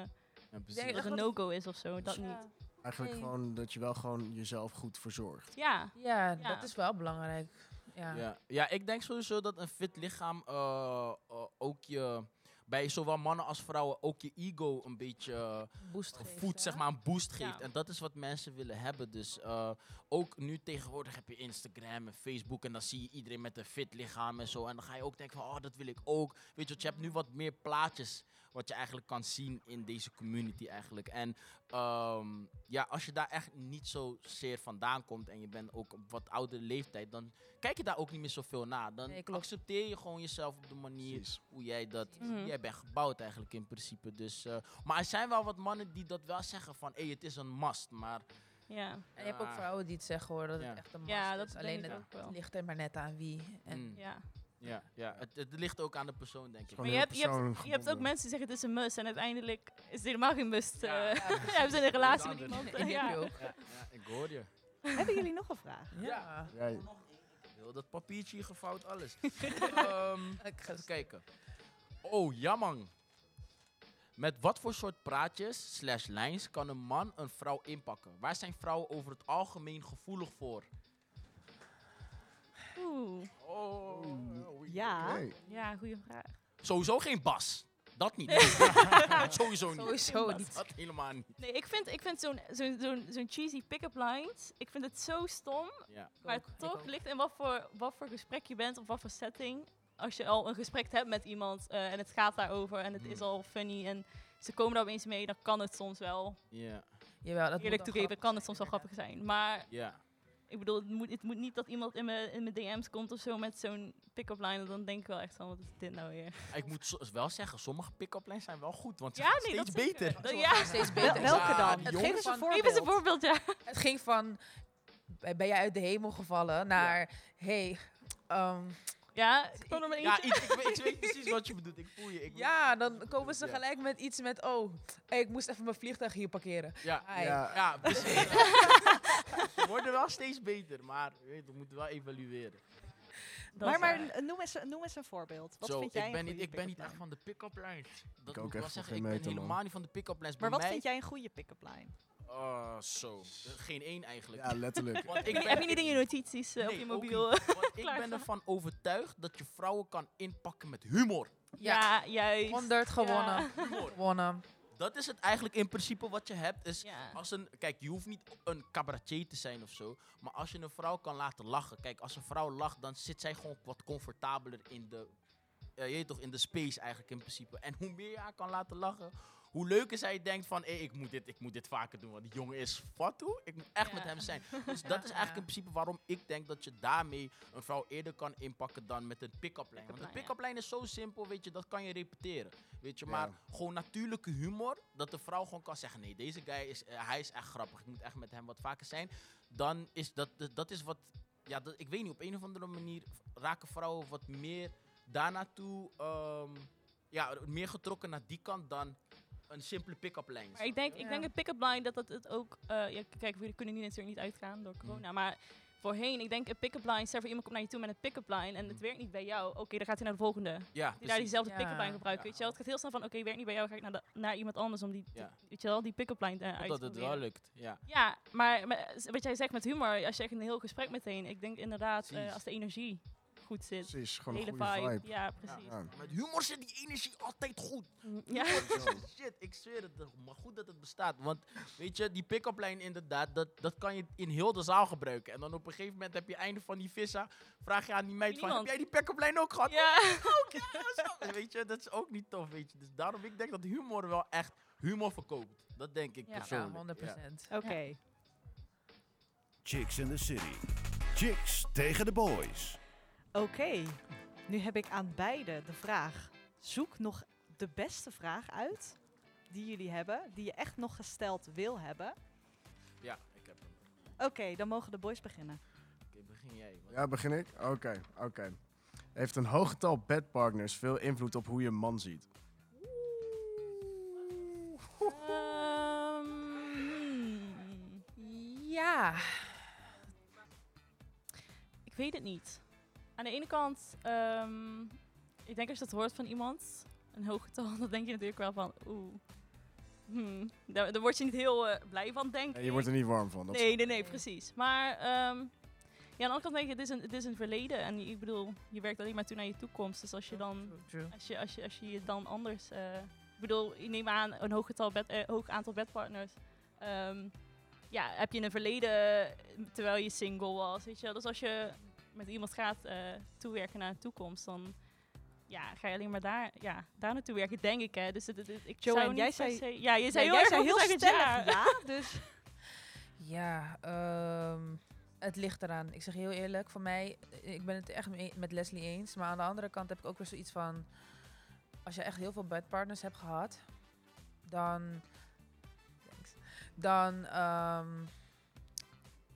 Ja, echt dat een no-go is of zo, dat Ja. niet. Eigenlijk Nee. gewoon dat je wel gewoon jezelf goed verzorgt. Ja, Ja, Ja. dat is wel belangrijk. Ja. Ja. ja, ik denk sowieso dat een fit lichaam eh, ook je, bij zowel mannen als vrouwen, ook je ego een beetje eh, Boost geeft, voedt, hè? zeg maar, een boost geeft. Ja. En dat is wat mensen willen hebben. Dus eh, ook nu tegenwoordig heb je Instagram en Facebook en dan zie je iedereen met een fit lichaam en zo. En dan ga je ook denken van, oh, dat wil ik ook. Weet je, wat, je hebt nu wat meer plaatjes wat je eigenlijk kan zien in deze community eigenlijk. En ehm, ja, als je daar echt niet zo zeer vandaan komt en je bent ook op wat oudere leeftijd, dan kijk je daar ook niet meer zoveel naar. Dan Nee, accepteer je gewoon jezelf op de manier Precies. hoe jij dat, Mhm. jij bent gebouwd eigenlijk in principe. Dus, eh, maar er zijn wel wat mannen die dat wel zeggen van, hé, hey, het is een must. Maar ja. En je hebt ook vrouwen die het zeggen hoor, dat Ja. het echt een must Ja, dat Alleen het ligt er maar net aan wie. En mm, ja. Ja, ja. Het, het ligt ook aan de persoon, denk ik. Maar je hebt, je, hebt, je hebt ook mensen die zeggen het is een must en uiteindelijk is het helemaal geen must. Ja. eh. Ja, [laughs] hebben ze een relatie met iemand. Ik ja. ook. [laughs] Ja, ja, ik hoor je. Hebben jullie nog een vraag? Ja. Jij- Heel dat papiertje gevouwd, alles. [laughs] Ehm, Ik ga even kijken. Oh, ja man. Met wat voor soort praatjes slash lijns kan een man een vrouw inpakken? Waar zijn vrouwen over het algemeen gevoelig voor? Oeh, Oh, Ja. Ja, goede vraag. Sowieso geen bas. Dat niet. [laughs] Sowieso niet. Sowieso niet. Dat helemaal niet. Nee, ik vind, ik vind zo'n zo'n zo'n zo'n cheesy pick-up lines, ik vind het zo stom. Ja. Maar ook, toch ligt in wat voor, wat voor gesprek je bent of wat voor setting. Als je al een gesprek hebt met iemand eh, en het gaat daarover en het Hmm. is al funny en ze komen daar opeens mee, dan kan het soms wel, Ja. Jawel, dat eerlijk toegeven, kan het soms wel grappig zijn. Maar Ja. Ik bedoel, het moet, het moet niet dat iemand in mijn, in mijn DM's komt of zo met zo'n pick-up line. en Dan denk ik wel echt van, wat is dit nou weer? Ik moet wel zeggen, sommige pick-up lines zijn wel goed, want ze Ja, gaan nee, steeds beter. Dat- ja. Steeds beter. welke Ja, dan? jongens Geef eens een van- voorbeeld. Geef eens een voorbeeld, ja. Het ging van, ben jij uit de hemel gevallen, naar, hey, ehm, Ja, ik er maar Ja, eentje. ik, ik, weet- ik weet precies wat je bedoelt. Ik voel je. Ik ja, dan komen ze Ja. gelijk met iets met, oh, hey, ik moest even mijn vliegtuig hier parkeren. Ja, Hi. Ja, ja precies. [laughs] [laughs] Ze worden wel steeds beter, maar weet, we moeten wel evalueren. Dat Maar, maar noem, eens, noem eens een voorbeeld. Wat Zo, vind jij ik ben niet, ik ben niet echt van de pick-up lines. Dat ook moet ik wel echt zeggen. geen Ik ben meter, man. helemaal niet van de pick-up lines. Maar Bij wat mij, vind jij een goede pick-up line? Oh, zo. Geen één eigenlijk. ja, letterlijk. [laughs] Want ik Heb je- ben- heb je niet in je notities eh, op je mobiel? niet. [laughs] Want ik ben ervan overtuigd dat je vrouwen kan inpakken met humor. Ja, Ja, juist. 100 gewonnen. Ja. Humor. Gewonnen. Dat is het eigenlijk in principe wat je hebt. Is Ja. als een, kijk, je hoeft niet een cabaretier te zijn of zo. Maar als je een vrouw kan laten lachen. Kijk, als een vrouw lacht, dan zit zij gewoon wat comfortabeler in de, eh, je weet toch, in de space eigenlijk in principe. En hoe meer je haar kan laten lachen, hoe leuker zij denkt van, hé, ik, moet dit, ik moet dit vaker doen. Want die jongen is wat toe. Ik moet echt Ja. met hem zijn. [laughs] Dus dat is eigenlijk in principe waarom ik denk dat je daarmee een vrouw eerder kan inpakken dan met een pick-up lijn. Want een Pick-up lijn, is zo simpel, weet je, dat kan je repeteren. Weet je, Ja. maar gewoon natuurlijke humor, dat de vrouw gewoon kan zeggen, nee, deze guy is, eh, hij is echt grappig, ik moet echt met hem wat vaker zijn. Dan is dat, dat, dat is wat, ja, dat, ik weet niet, op een of andere manier raken vrouwen wat meer daarnaartoe, ehm ja, meer getrokken naar die kant dan een simpele pick-up lijn. Maar ik denk, ik Ja. denk een pick-up line dat dat het ook... eh, ja, kijk, we kunnen nu natuurlijk niet uitgaan door corona, maar voorheen, ik denk een pick-up line, stel voor iemand komt naar je toe met een pick-up line en het Mm. werkt niet bij jou, oké, dan gaat hij naar de volgende. ja, Die daar diezelfde Ja. pick-up line gebruiken, Ja. weet je wel. Het gaat heel snel van, oké, werkt niet bij jou, ga ik naar, de, naar iemand anders om die, Ja. weet je wel, die pick-up line eh, uit te Totdat het wel lukt, ja. Ja, maar, wat jij zegt met humor, als je echt een heel gesprek meteen, ik denk inderdaad, eh, als de energie goed zit, Precies, de gewoon een hele goede vibe, vibe. ja, precies. Ja. Met humor zit die energie altijd goed. Ja. Shit, ik zweer het. Maar goed dat het bestaat. Want weet je, die pick-up lijn inderdaad, dat, dat kan je in heel de zaal gebruiken. En dan op een gegeven moment heb je einde van die vissa, vraag je aan die meid van, heb jij die pick-up lijn ook gehad? Ja. Zo, weet je, dat is ook niet tof, weet je. Dus daarom, ik denk dat humor wel echt humor verkoopt. Dat denk ik Ja. Ja, persoonlijk. 100 Ja. procent. Oké. Chicks in the City. Chicks tegen de boys. Oké, nu heb ik aan beide de vraag. Zoek nog de beste vraag uit die jullie hebben, die je echt nog gesteld wil hebben. Ja, ik heb hem. Oké, dan mogen de boys beginnen. Oké, begin jij. want- Ja, begin ik? Oké, oké. Heeft een hoog getal bedpartners veel invloed op hoe je een man ziet? Ehm. Ja. Ik weet het niet. Aan de ene kant, ehm, ik denk als je dat hoort van iemand, een hoog getal, [laughs] dan denk je natuurlijk wel van, oeh, hmm, daar, daar word je niet heel eh, blij van, denk ik. je wordt er niet warm van. Dat nee, nee, nee, Nee. precies. Maar ehm, ja, aan de andere kant denk ik, het is een, het is een verleden. En ik bedoel, je werkt alleen maar toe naar je toekomst. Dus als je dan als je, als je, als je je dan anders. eh, ik bedoel, ik neem aan een hoog, getal bed, eh, hoog aantal bedpartners. Ehm, ja, heb je in een verleden terwijl je single was, weet je wel. Dus als je met iemand gaat eh, toewerken naar een toekomst, dan ja, ga je alleen maar daar, ja, daar naartoe werken, denk ik. Hè. Dus het, het, het- ik Joanne, zou niet jij zei- se- ja, je zei Ja, heel erg zei heel stellig ja. ja, [laughs] dus Ja, ehm, het ligt eraan. Ik zeg heel eerlijk, voor mij, ik ben het echt mee- met Leslie eens. Maar aan de andere kant heb ik ook weer zoiets van, als je echt heel veel bedpartners hebt gehad, dan, dan ehm,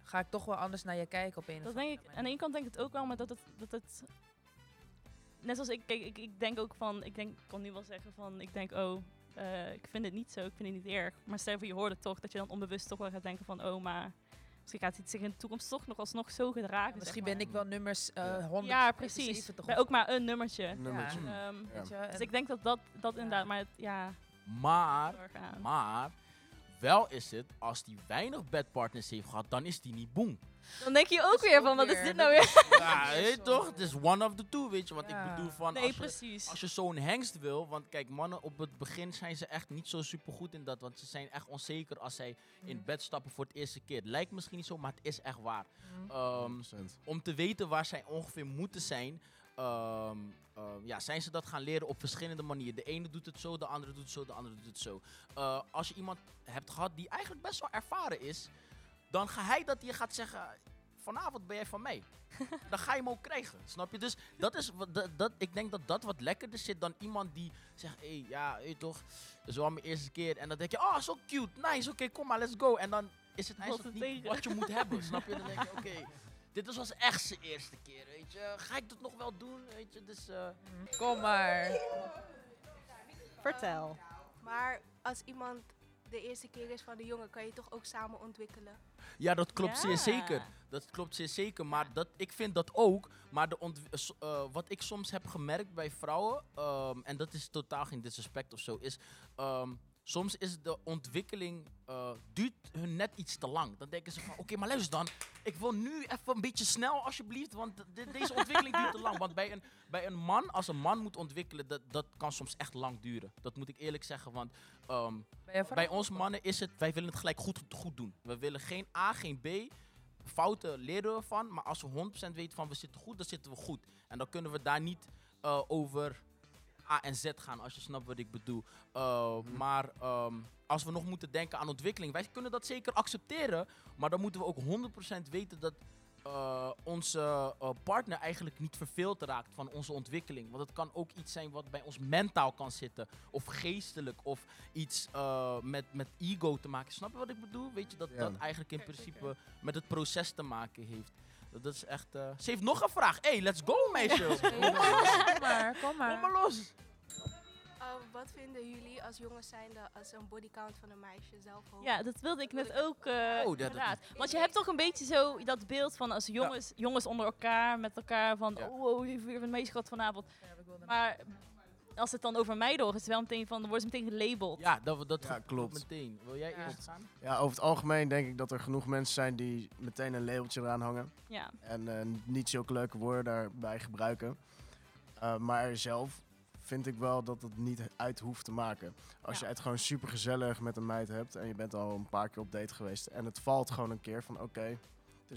ga ik toch wel anders naar je kijken op een Dat denk ik, aan de ene kant denk ik het ook wel, maar dat het, dat het net zoals ik, kijk, ik, ik denk ook van, ik denk, ik kan nu wel zeggen van, ik denk, oh, eh, ik vind het niet zo, ik vind het niet erg. Maar stel voor je hoort het toch, dat je dan onbewust toch wel gaat denken van, oh, maar misschien gaat hij zich in de toekomst toch nog alsnog zo gedragen. Ja, misschien zeg ben ik wel nummers eh Ja. 100. Ja, precies. Bij ook maar een nummertje. Nummertje. Ehm, Ja. Weet je, dus ik denk dat dat, dat Ja. inderdaad, maar het, ja, Maar, maar, wel is het, als die weinig bedpartners heeft gehad, dan is die niet boem. Dan denk je ook weer ook van, wat is dit nou weer? Ja, weet je toch? Het is one of the two, weet je wat ik bedoel van... Nee, als je- precies. Als je zo'n hengst wil, want kijk, mannen op het begin zijn ze echt niet zo super goed in dat. Want ze zijn echt onzeker als zij in Mm. bed stappen voor het eerste keer. Het lijkt misschien niet zo, maar het is echt waar. Mm. 100%. om te weten waar zij ongeveer moeten zijn, ehm, ehm, ja, zijn ze dat gaan leren op verschillende manieren. De ene doet het zo, de andere doet het zo, de andere doet het zo. Eh, als je iemand hebt gehad die eigenlijk best wel ervaren is, dan ga hij dat je gaat zeggen. Vanavond ben jij van mij. [laughs] dan ga je hem ook krijgen. Snap je? Dus dat is wat, dat, dat, ik denk dat dat wat lekkerder zit dan iemand die zegt: hé, hey, ja, toch, is wel mijn eerste keer. En dan denk je: oh, zo cute, nice, oké, kom maar, let's go. En dan is het eigenlijk niet wat je moet hebben. Snap je? Dan denk je: [laughs] oké, dit was echt zijn eerste keer, weet je. Ga ik dat nog wel doen, weet je? Dus, eh, Kom maar. Vertel. Maar als iemand de eerste keer is van de jongen, kan je toch ook samen ontwikkelen. ja, dat klopt zeer zeker. Dat klopt zeer zeker, maar dat, ik vind dat ook. Maar de eh, eh, wat ik soms heb gemerkt bij vrouwen, ehm, en dat is totaal geen disrespect of zo, is ehm, soms is de ontwikkeling, eh, duurt hun net iets te lang. Dan denken ze van, oké, maar luister dan, ik wil nu even een beetje snel alsjeblieft, want de- deze ontwikkeling duurt te lang. Want bij een, bij een man, als een man moet ontwikkelen, dat, dat kan soms echt lang duren. Dat moet ik eerlijk zeggen, want ehm, bij ons mannen is het, wij willen het gelijk goed, goed doen. We willen geen A, geen B. Fouten leren we van, maar als we 100% weten van we zitten goed, dan zitten we goed. En dan kunnen we daar niet eh, over A en Z gaan, als je snapt wat ik bedoel. Uh, Maar ehm, als we nog moeten denken aan ontwikkeling, wij kunnen dat zeker accepteren, maar dan moeten we ook 100% weten dat uh, onze uh, partner eigenlijk niet verveeld raakt van onze ontwikkeling. Want het kan ook iets zijn wat bij ons mentaal kan zitten, of geestelijk, of iets uh, met, met ego te maken. Snap je wat ik bedoel? Weet je dat Ja. dat eigenlijk in principe met het proces te maken heeft. Dat dat is echt. uh, Ze heeft nog een vraag. hey, let's go, meisje. [laughs] Kom maar, kom Kom maar maar. los. Uh, wat vinden jullie als jongens zijnde als een bodycount van een meisje zelf hoog? Ja, dat wilde ik net ook uh, Oh, dat- inderdaad. Want je hebt toch een beetje zo dat beeld van als jongens, jongens onder elkaar, met elkaar van, Ja. oh, oh, je hebt weer een meisje gehad vanavond. Maar als het dan over mij door is, het wel meteen van, dan worden ze meteen gelabeld. Ja, dat, dat Ja, klopt. meteen. Wil jij Ja. eerst gaan? Ja, over het algemeen denk ik dat er genoeg mensen zijn die meteen een labeltje eraan hangen. Ja. En eh, niet zulke leuke woorden daarbij gebruiken. Uh, maar zelf vind ik wel dat het niet uit hoeft te maken. Als Ja. je het gewoon super gezellig met een meid hebt en je bent al een paar keer op date geweest en het valt gewoon een keer van oké, het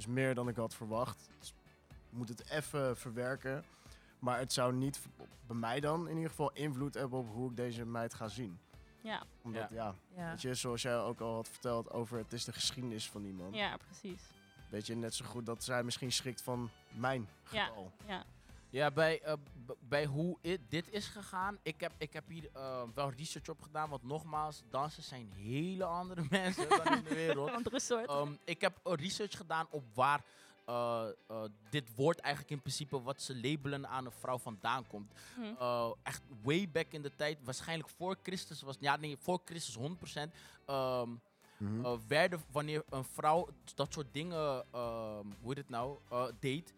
is meer dan ik had verwacht. Dus ik moet het even verwerken. Maar het zou niet, bij mij dan in ieder geval, invloed hebben op hoe ik deze meid ga zien. Ja, Omdat, ja, Ja. weet je, zoals jij ook al had verteld over het is de geschiedenis van iemand. ja, precies. Weet je, net zo goed dat zij misschien schrikt van mijn Ja. geval. Ja. Ja, bij, eh, bij hoe dit is gegaan, ik heb, ik heb hier eh, wel research op gedaan. Want nogmaals, dansers zijn hele andere [laughs] mensen dan in de wereld. [laughs] Andere soort. Ehm, ik heb research gedaan op waar eh, eh, dit woord eigenlijk in principe wat ze labelen aan een vrouw vandaan komt. Hm. Eh, echt way back in de tijd, waarschijnlijk voor Christus was, ja nee, voor Christus 100%. ehm, Mhm. eh, werden wanneer een vrouw dat soort dingen, ehm, hoe heet het nou, eh, deed,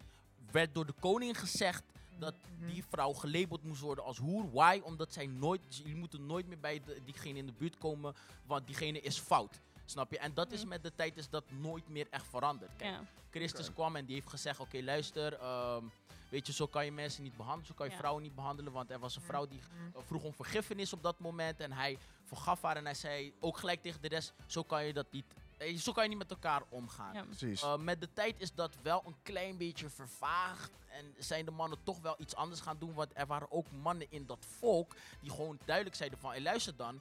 werd door de koning gezegd dat Mhm. die vrouw gelabeld moest worden als hoer. Why? Omdat zij nooit, jullie moeten nooit meer bij de, diegene in de buurt komen, want diegene is fout. Snap je? En dat is Mhm. met de tijd is dat nooit meer echt veranderd. Kijk, Ja. Christus kwam en die heeft gezegd, oké luister, ehm, weet je, zo kan je mensen niet behandelen, zo kan je Ja. vrouwen niet behandelen, want er was een vrouw die Mhm. eh, vroeg om vergiffenis op dat moment en hij vergaf haar en hij zei ook gelijk tegen de rest, zo kan je dat niet, eh, zo kan je niet met elkaar omgaan. Ja. Precies. Uh, met de tijd is dat wel een klein beetje vervaagd. En zijn de mannen toch wel iets anders gaan doen. Want er waren ook mannen in dat volk die gewoon duidelijk zeiden van... Hey, luister dan,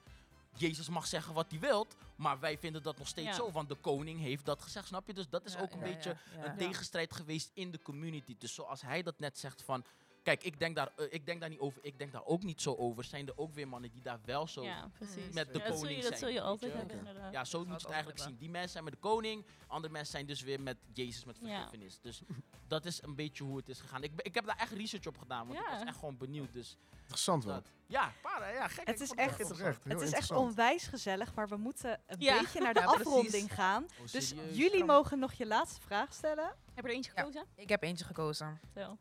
Jezus mag zeggen wat hij wilt. Maar wij vinden dat nog steeds Ja. zo. Want de koning heeft dat gezegd, snap je? Dus dat is Ja, ook een beetje een tegenstrijd geweest in de community. Dus zoals hij dat net zegt van... Kijk, ik denk, daar, eh, ik denk daar niet over. Ik denk daar ook niet zo over. Zijn er ook weer mannen die daar wel zo... ja, precies. Met de Ja, dat zul je, koning dat zul je altijd hebben, inderdaad. Ja, zo moet je het het eigenlijk zien. Die mensen zijn met de koning, andere mensen zijn dus weer met Jezus met Ja. vergiffenis. Dus [laughs] dat is een beetje hoe het is gegaan. Ik, ik heb daar echt research op gedaan, want ik Ja. was echt gewoon benieuwd. Dus Interessant wel. Ja, para, ja, gek. Het is echt- heel Het is echt onwijs gezellig, maar we moeten een Ja. beetje naar de [laughs] Ja, precies. afronding gaan. Oh, Dus jullie mogen nog je laatste vraag stellen. Heb je er eentje Ja. gekozen? Ik heb eentje gekozen. Vertel.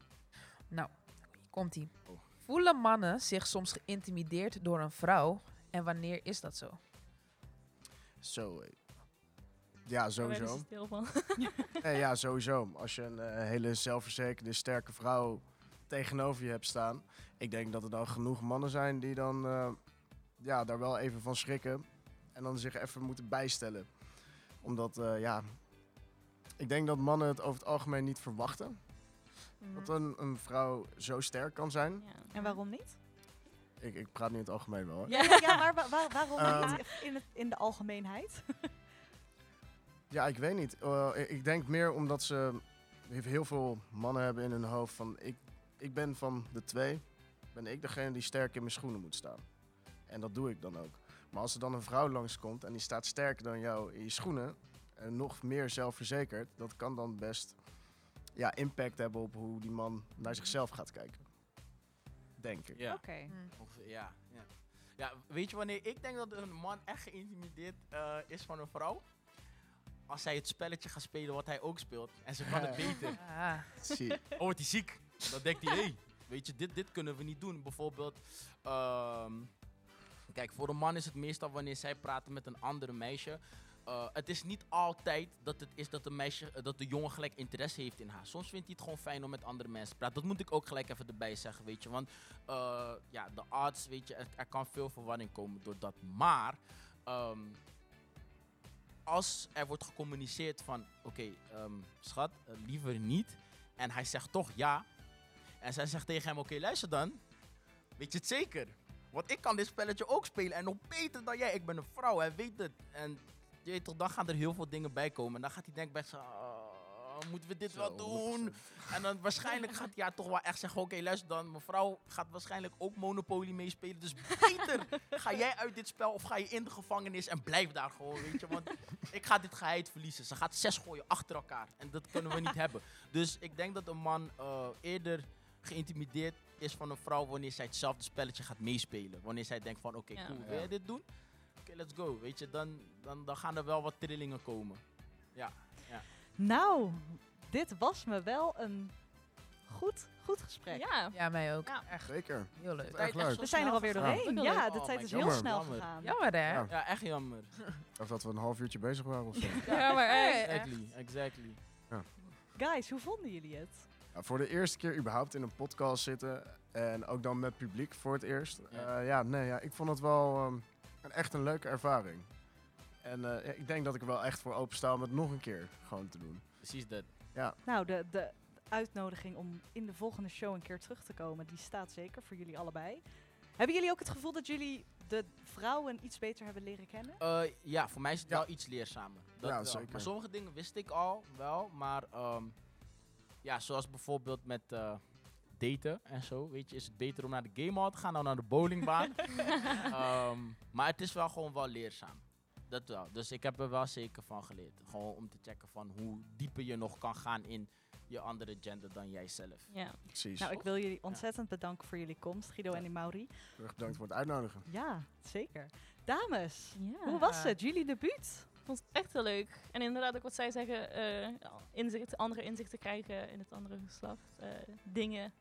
Komt-ie. Oh. Voelen mannen zich soms geïntimideerd door een vrouw En wanneer is dat zo? Zo. eh, Ja, Daar werden ze sowieso. stil van. [laughs] Ja, sowieso. Als je een eh, hele zelfverzekerde, sterke vrouw tegenover je hebt staan. Ik denk dat er dan genoeg mannen zijn die dan eh, ja, daar wel even van schrikken. En dan zich even moeten bijstellen. Omdat, eh, ja, ik denk dat mannen het over het algemeen niet verwachten. Dat een, een vrouw zo sterk kan zijn. Ja. En waarom niet? Ik, ik praat niet in het algemeen wel. hoor. Ja, ja, maar wa- wa- waarom Ehm. niet in, het, in de algemeenheid? Ja, ik weet niet. Eh, ik- ik denk meer omdat ze heel veel mannen hebben in hun hoofd van ik, ik ben van de twee, ben ik degene die sterk in mijn schoenen moet staan. En dat doe ik dan ook. Maar als er dan een vrouw langskomt en die staat sterker dan jou in je schoenen en nog meer zelfverzekerd, dat kan dan best ja, impact hebben op hoe die man naar zichzelf gaat kijken. Denk ik. Ja. Oké. Ongeveer, ja, ja. Ja, weet je wanneer ik denk dat een man echt geïntimideerd eh, is van een vrouw? Als zij het spelletje gaat spelen wat hij ook speelt en ze kan het [laughs] beter. Ah. Zie. Oh, wordt hij ziek? Dan denkt hij, hé, hey, weet je, dit, dit kunnen we niet doen. Bijvoorbeeld, ehm, kijk, voor een man is het meestal wanneer zij praten met een andere meisje. Eh, het is niet altijd dat het is dat de, meisje, eh, dat de jongen gelijk interesse heeft in haar. Soms vindt hij het gewoon fijn om met andere mensen te praten. Dat moet ik ook gelijk even erbij zeggen, weet je. Want eh, ja, de arts, weet je, er, kan veel verwarring komen door dat. Maar ehm, als er wordt gecommuniceerd van, oké, ehm, schat, liever niet. En hij zegt toch ja. En zij zegt tegen hem, oké, luister dan. Weet je het zeker? Want ik kan dit spelletje ook spelen en nog beter dan jij. Ik ben een vrouw, hij weet het. En je weet toch, dan gaan er heel veel dingen bij komen. En dan gaat hij denken bij zichzelf, "Ah, moeten we dit wel doen? En dan waarschijnlijk gaat hij ja, toch wel echt zeggen, oké, luister dan. Mevrouw gaat waarschijnlijk ook Monopoly meespelen. Dus beter ga jij uit dit spel of ga je in de gevangenis en blijf daar gewoon, weet je. Want ik ga dit geheid verliezen. Ze gaat zes gooien achter elkaar. En dat kunnen we niet hebben. Dus ik denk dat een man eh, eerder geïntimideerd is van een vrouw wanneer zij hetzelfde spelletje gaat meespelen. Wanneer zij denkt van, oké, Ja. cool, Ja. wil jij dit doen? Oké, let's go. Weet je, dan, dan, dan gaan er wel wat trillingen komen. Ja. Nou, dit was me wel een goed, goed gesprek. Ja. Ja, mij ook. Ja. Echt Zeker. heel leuk. Echt leuk. We zijn er alweer doorheen. Ja, de Oh tijd is heel snel Jammer. gegaan. Jammer hè? Ja. Ja, echt jammer. [laughs] Of dat we een half uurtje bezig waren of zo. [laughs] Ja, maar echt. Exactly, exactly. Guys, hoe vonden jullie het? Ja, voor de eerste keer überhaupt in een podcast zitten en ook dan met publiek voor het eerst. Ja. Ja, ja nee, ja, ik vond het wel ehm, echt een leuke ervaring. En eh, ja, ik denk dat ik er wel echt voor opensta om het nog een keer gewoon te doen. Precies dat. Nou, de, de uitnodiging om in de volgende show een keer terug te komen, die staat zeker voor jullie allebei. Hebben jullie ook het gevoel dat jullie de vrouwen iets beter hebben leren kennen? Eh, ja, voor mij is het Ja. wel iets leerzamer. Dat Ja, wel. zeker. Maar sommige dingen wist ik al wel. Maar ehm, ja, zoals bijvoorbeeld met eh, daten en zo. Weet je, is het beter om naar de gamehall te gaan dan naar de bowlingbaan. [laughs] Ehm, maar het is wel gewoon wel leerzaam. Dat wel. Dus ik heb er wel zeker van geleerd. Gewoon om te checken van hoe dieper je nog kan gaan in je andere gender dan jijzelf. Ja. Precies. Nou, ik wil jullie ontzettend bedanken voor jullie komst, Guido en Mauri. Heel erg bedankt voor het uitnodigen. Ja, zeker. Dames, ja. hoe was het? Jullie debuut? Ik vond het echt heel leuk. En inderdaad, ook wat zij zeggen, eh, inzicht, andere inzichten krijgen in het andere geslacht. Eh, dingen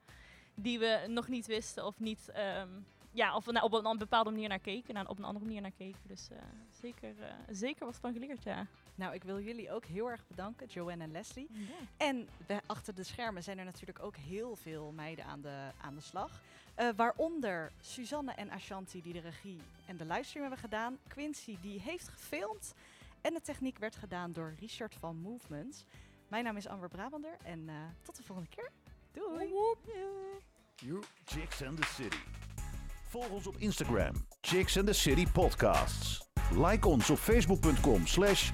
die we nog niet wisten of niet, ehm, ja, of we nou op een bepaalde manier naar keken, naar, op een andere manier naar keken. Dus eh, zeker, zeker wat van geleerd, ja. Nou, ik wil jullie ook heel erg bedanken, Joanne en Leslie. En we, achter de schermen zijn er natuurlijk ook heel veel meiden aan de, aan de slag. Eh, waaronder Suzanne en Ashanti die de regie en de livestream hebben gedaan. Quincy die heeft gefilmd. En de techniek werd gedaan door Richard van Movements. Mijn naam is Amber Brabander en eh, tot de volgende keer. Doei! Joe. Chicks and the City. Volg ons op Instagram, Chicks and the City Podcasts. Like ons op facebook.com slash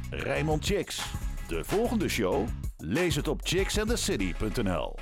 Chicks. De volgende show? Lees het op chicksandthecity.nl